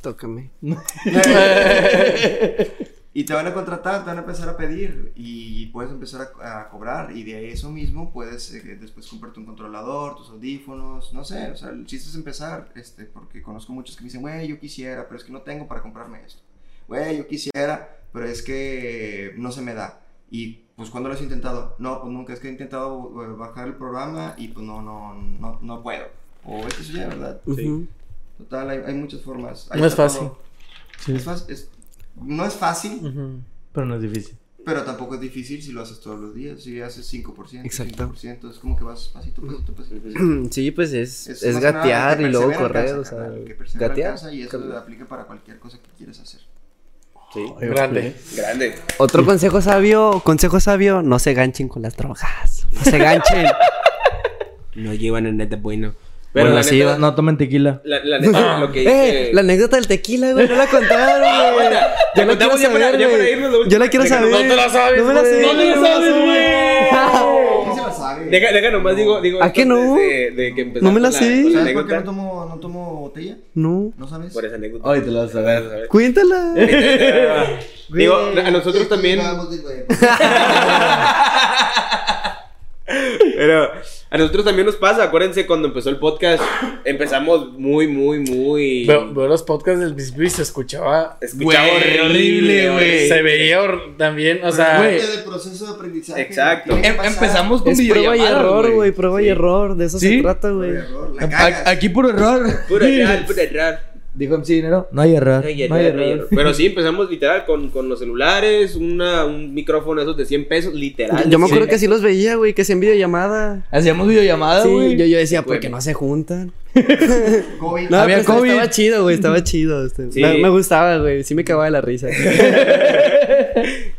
Tócame. Y te van a contratar, te van a empezar a pedir y puedes empezar a, a cobrar y de eso mismo puedes eh, después comprarte un controlador, tus audífonos, no sé, o sea, el chiste es empezar, este, porque conozco muchos que me dicen, güey, yo quisiera, pero es que no tengo para comprarme esto. Güey, yo quisiera, pero es que no se me da. Y pues cuando lo has intentado, no, pues nunca, es que he intentado eh, bajar el programa y pues no, no, no, no puedo. O es que eso ya, ¿verdad? Ujú. Total, hay, hay muchas formas. Ahí No es fácil. Es es- no es fácil. Pero no es difícil. pero tampoco es difícil si lo haces todos los días. Si haces 5%, Exacto. 5%, es como que vas pasito, pasito, pasito. Sí, pues es, es, gatear y luego correr, alcanza, o sea, que gatear. y eso aplica para cualquier cosa que quieras hacer. Sí. Grande. Grande. Otro consejo sabio, consejo sabio, no se ganchen con las drogas. No se ganchen. No llevan en neta bueno. Bueno, Pero la sí, neta. No tomen tequila. la, la neta, lo que dice... eh, la anécdota del tequila, güey, no la contaron, güey. Ya Yo la quiero contamos ya para- saber, ya para irnos, Yo la quiero saber. No te la sabes, No me la sé. No te la sabes, güey. ¿Quién se la sabe? Deja, deja nomás digo, digo ¿A qué no? De, de que No me la sé. con ¿Sabes por qué no tomo, no tomo botella? No. ¿No sabes? Por esa anécdota. Ay, te la vas a ver. Cuéntala. Digo, a nosotros también. Pero a nosotros también nos pasa. Acuérdense cuando empezó el podcast. Empezamos muy, muy, muy. Veo, veo los podcasts del Bisbee y se escuchaba. Escuchaba Güey, horrible, güey. Se veía hor- también, o sea. Güey. Parte del proceso de aprendizaje. Exacto. Em- empezamos con Es prueba y error, güey, prueba y error. De eso ¿Sí? se trata, güey. Aquí puro error. Puro error, puro error. Dijo MC Dinero, no hay error. No hay error. Pero sí, empezamos literal con, con los celulares, una, un micrófono esos de 100 pesos, literal. Yo me acuerdo Sí. que así los veía, güey, que hacían videollamada. Hacíamos videollamada, Sí, güey. yo, yo decía, ¿por qué no se juntan? COVID. No, Había COVID. estaba chido, güey, estaba chido. este, Sí. Me, me gustaba, güey, sí me cagaba de la risa.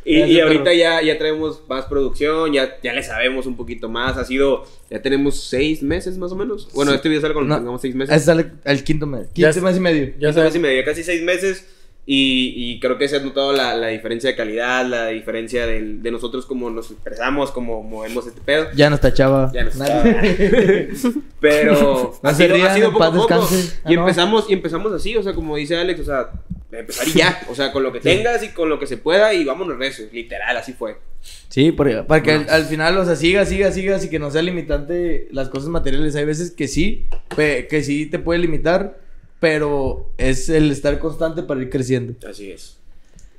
Y, ahorita ya, ya traemos más producción, ya, ya le sabemos un poquito más. Ha sido, ya tenemos seis meses más o menos. Bueno, este video sale cuando No, tengamos seis Ese meses. sale el quinto mes. Ya Quinto mes y medio. Ya Seis sabes. meses y medio, casi seis meses. Y, y creo que se ha notado la, la diferencia de calidad, la diferencia del- de nosotros como nos expresamos, como movemos este pedo. Ya no está chava. Ya no está. Nadie. Pero No ha sido, rían, ha sido poco a poco. descanse. Ah, Y no. empezamos, y empezamos así, o sea, como dice Alex, o sea, empezar y ya. O sea, con lo que tengas y con lo que se pueda y vámonos recio. Literal, así fue. Sí, por- para que al, al final, o sea, siga, siga, siga, y que no sea limitante las cosas materiales. Hay veces que sí, que sí te puede limitar, pero es el estar constante para ir creciendo. Así es.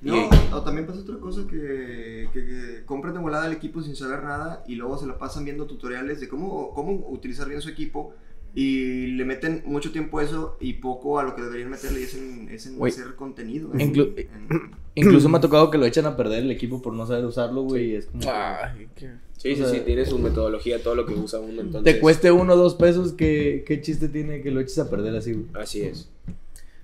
No, Y- o también pasa otra cosa que, que, que compran de volada el equipo sin saber nada y luego se la pasan viendo tutoriales de cómo, cómo utilizar bien su equipo y le meten mucho tiempo a eso y poco a lo que deberían meterle y es en, es en hacer contenido. en- Inclu- en- Incluso me ha tocado que lo echan a perder el equipo por no saber usarlo, güey. y Es como. qué- Sí, O sí, sea- sí, tiene su metodología, todo lo que usa uno. Entonces, Te cueste uno o dos pesos, ¿qué, qué chiste tiene que lo eches a perder así, güey? Así es.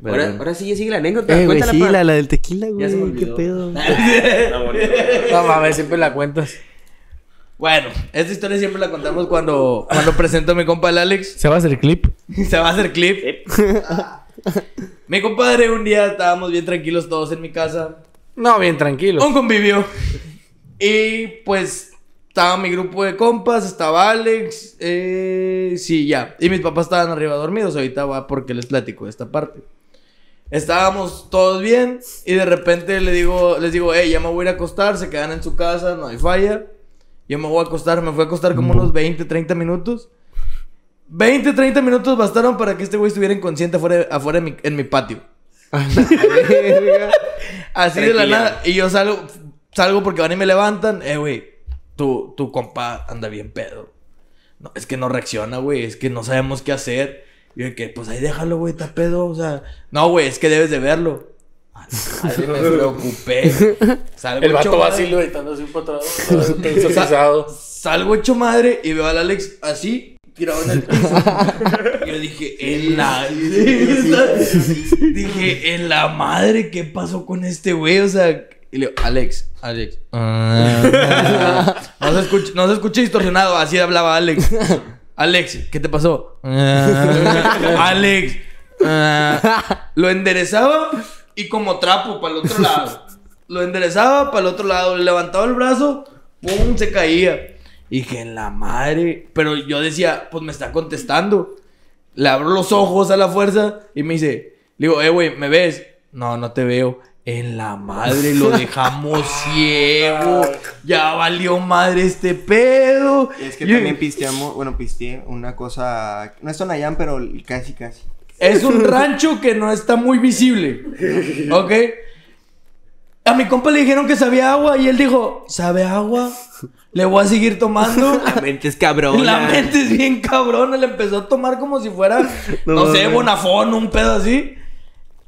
Pero ahora, bueno. ahora sí, ya sigue la anécdota. Eh, Cuéntala, sí, la, la del tequila, Ya se me güey, qué pedo. No mames, siempre la cuentas. Bueno, esta historia siempre la contamos cuando, cuando presento a mi compa el Alex. ¿Se va a hacer clip? Se va a hacer clip. mi compadre, un día estábamos bien tranquilos todos en mi casa. No, bien tranquilo. Un convivio. Y pues estaba mi grupo de compas, estaba Alex. Eh, sí, ya. Y mis papás estaban arriba dormidos. Ahorita va porque les platico esta parte. Estábamos todos bien y de repente le digo, les digo, hey, ya me voy a ir a acostar, se quedan en su casa, no hay falla. Yo me voy a acostar, me fui a acostar como unos 20, 30 minutos. 20, 30 minutos bastaron para que este güey estuviera inconsciente afuera, afuera en, mi, en mi patio. Así de la nada. Y yo salgo, salgo porque van y me levantan. Eh, güey, tu, tu compa anda bien pedo. No, es que no reacciona, güey. Es que no sabemos qué hacer. Y yo de que, pues ahí déjalo, güey, está pedo. O sea, no, güey, es que debes de verlo. A la madre, me preocupé. Salgo El hecho vato va madre. así levitando así para atrás. Exorcizado. Salgo hecho madre y veo al Alex así, tirado en el piso. y yo dije, en la. dije, en la madre, ¿qué pasó con este güey? O sea, y le digo, Alex, Alex. ah, no, se escucha, no se escucha distorsionado, así hablaba Alex. Alex, ¿qué te pasó? Ah, Alex. ah. lo enderezaba y como trapo para el otro lado. Lo enderezaba para el otro lado, le levantaba el brazo, ¡pum! se caía. Y dije, en la madre. Pero yo decía, pues me está contestando. Le abro los ojos a la fuerza y me dice, le digo, eh, güey, ¿me ves? No, no te veo. En la madre lo dejamos ciego. Ya valió madre este pedo. Y es que Y- también pisteamos, bueno, pisteé una cosa, no es Tonayán, pero casi, casi. Es un rancho que no está muy visible. ¿Ok? A mi compa le dijeron que sabía agua y él dijo, ¿sabe agua? Le voy a seguir tomando. La mente es cabrón. La mente es bien cabrona. Le empezó a tomar como si fuera, no, No sé. Bonafón, un pedo así.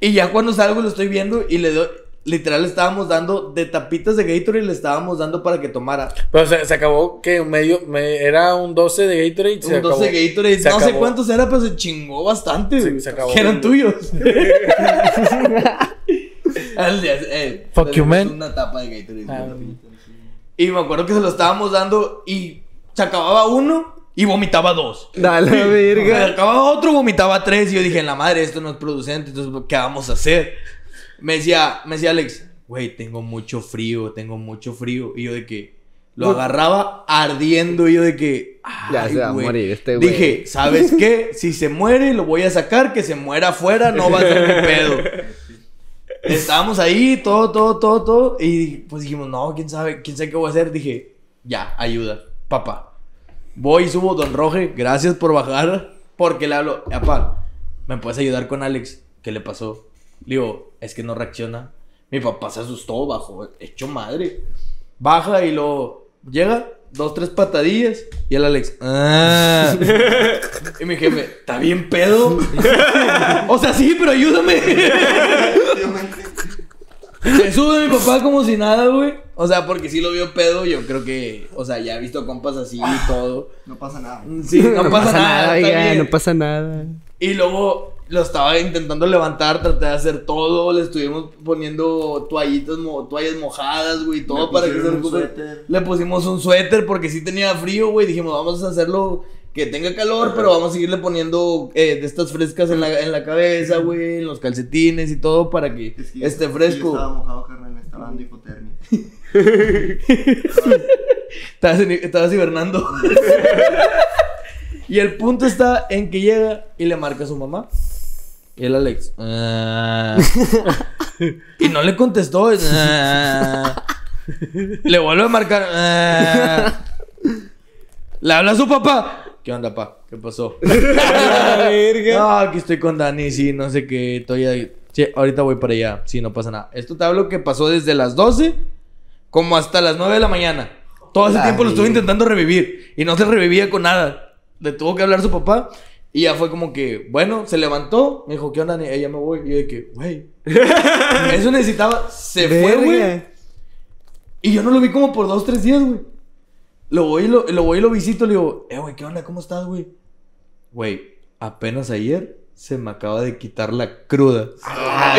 Y ya cuando salgo lo estoy viendo y le doy... Literal le estábamos dando de tapitas de Gatorade le estábamos dando para que tomara. Pero se, se acabó que medio, me- era un 12 de Gatorade. Se Un 12 acabó. Gatorade. Se no sé cuántos era, pero se chingó bastante. Sí, se acabó. Que eran tuyos. Al día- eh, Fuck you, man. Una tapa de Gatorade. Ah. Y me acuerdo que se lo estábamos dando y se acababa uno y vomitaba dos. Dale, Se verga. acababa otro, vomitaba tres. Y yo dije, en la madre, esto no es producente. Entonces, ¿qué vamos a hacer? Me decía, me decía Alex, güey, tengo mucho frío, tengo mucho frío. Y yo de que lo agarraba ardiendo. Y yo de que, Ya se va a morir este güey. Dije, ¿sabes qué? Si se muere, lo voy a sacar. Que se muera afuera, no va a ser mi pedo. Estábamos ahí, todo, todo, todo, todo. Y pues dijimos, no, quién sabe, quién sabe qué voy a hacer. Dije, ya, ayuda, papá. Voy y subo, don Roge, gracias por bajar. Porque le hablo, papá, ¿me puedes ayudar con Alex? ¿Qué le pasó? Digo, es que no reacciona. Mi papá se asustó, bajó, hecho madre. Baja y lo llega, dos, tres patadillas. Y el Alex, ah. y mi jefe, ¿está bien pedo? o sea, sí, pero ayúdame. Se sube mi papá como si nada, güey. O sea, porque sí lo vio pedo, yo creo que, o sea, ya he visto compas así y todo. No pasa nada. Sí, no, pasa, nada, oiga, bien. no pasa nada. Y luego lo estaba intentando levantar, traté de hacer todo, le estuvimos poniendo toallitas, mo- toallas mojadas, güey, todo Le para que se recupere. Le pusimos un suéter porque sí tenía frío, güey. Dijimos, vamos a hacerlo que tenga calor, pero vamos a seguirle poniendo eh, de estas frescas en la, en la cabeza, güey, en los calcetines y todo para que Es que esté yo- fresco. Yo estaba mojado, carnal, me estaba dando hipotermia. Estabas, en- estabas hibernando. y el punto está en que llega y le marca a su mamá. Y el Alex. "Ah". y no le contestó. "Ah". le vuelve a marcar. "Ah". le habla a su papá. ¿Qué onda, pa? ¿Qué pasó? no, aquí estoy con Dani, sí, no sé qué. Estoy ahí. Sí, ahorita voy para allá. Sí, no pasa nada. Esto te hablo que pasó desde las 12 como hasta las 9 de la mañana. Todo ese tiempo lo estuve intentando revivir y no se revivía con nada. Le tuvo que hablar su papá y ya fue como que, bueno, se levantó, me dijo, ¿qué onda? Ella me voy. Y yo de que, güey. Eso necesitaba. Se fue, güey. Verga. Y yo no lo vi como por dos, tres días, güey. Lo voy y lo, lo voy y lo visito, le digo, eh, güey, ¿qué onda? ¿Cómo estás, güey? Güey, apenas ayer se me acaba de quitar la cruda.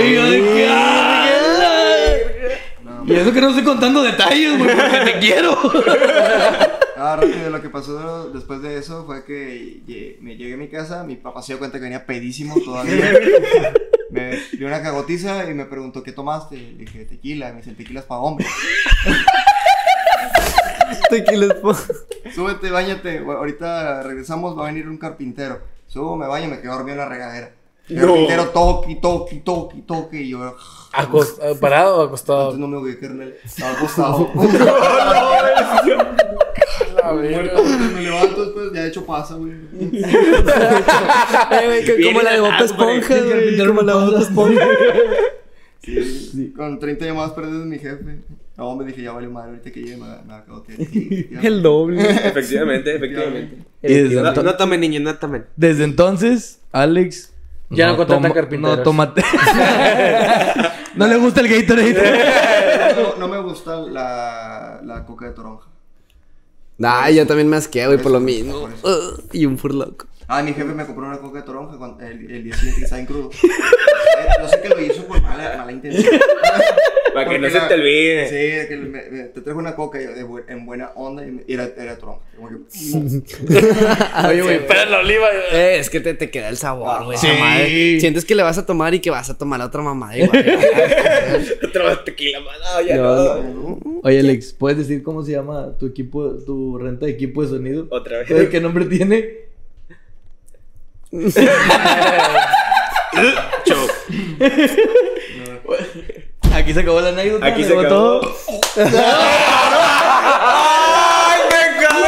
y yo de que, "Ah, la-". Y eso que no estoy contando detalles, güey, porque te quiero. Ah, rápido, lo que pasó después de eso fue que me llegué a mi casa, mi papá se dio cuenta que venía pedísimo todavía. Me dio una cagotiza y me preguntó, ¿qué tomaste? Le dije, tequila. Me dice, tequila es para hombre. Tequilas, po- Súbete, bañate. Ahorita regresamos, va a venir un carpintero. Subo, me baño y me quedo dormido en la regadera. El No. carpintero toque, toque, toque, toque. Y yo, Acost- eh, ¿Parado o acostado? antes no me ahogué, carnal. Estaba acostado. Muerto, me levanto después, ya de hecho pasa, güey. Eh, güey, como la de Bob. Esponja, El güey. carpintero Como no la de Bob. Esponja. Sí, Con 30 llamadas perdidas de mi jefe. No, me dije, ya valió madre, ahorita que llegue me, me va a cagotear. Sí, ya. El doble. Efectivamente, efectivamente. Y desde, No, no tomen, niños, no tomen. desde entonces, Alex. Ya no contrata carpinteros. No toma. no le gusta el Gatorade. No, no me gusta la, la coca de toronja. Nah, yo también me asqué, güey, por lo mismo. y un furloco. Ah, mi jefe me compró una coca de toronja cuando, el, el día siguiente que estaba en crudo. Eh, Yo sé que lo hizo con mala, mala intención. Para que Porque no se la- te olvide. Sí, de que me- me- te trajo una coca de en buena onda y me- y era, era toronja. Como que, Oye, güey. Pero en la oliva. Eh, es que te, te queda el sabor, güey. Sí. madre. Sientes que le vas a tomar y que vas a tomar a otra mamada igual. Otro tequila. No, ya No, no. Oye, Alex, ¿puedes decir cómo se llama tu equipo, tu renta de equipo de sonido? Otra vez. ¿Sabes ¿Qué nombre tiene? Aquí se acabó la anécdota. Aquí ¿le se acabó. ¡Ay, me cago!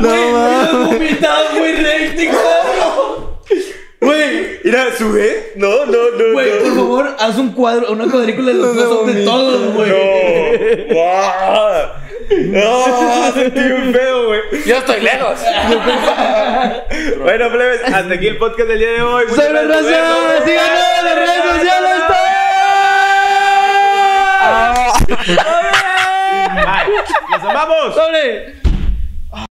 No mames. vomitado muy recto, Güey, Mira, sube. No, no, no. güey, por no. favor, haz un cuadro, una cuadrícula de los close de todos, güey. No. ¡Guau! No, sentí un feo, güey. Yo estoy lejos. Bueno, plebes, hasta aquí el podcast del día de hoy. Muchas ¡Sobre gracias. ¡Síganos en las redes sociales! ¡Los amamos! ¡Sobre!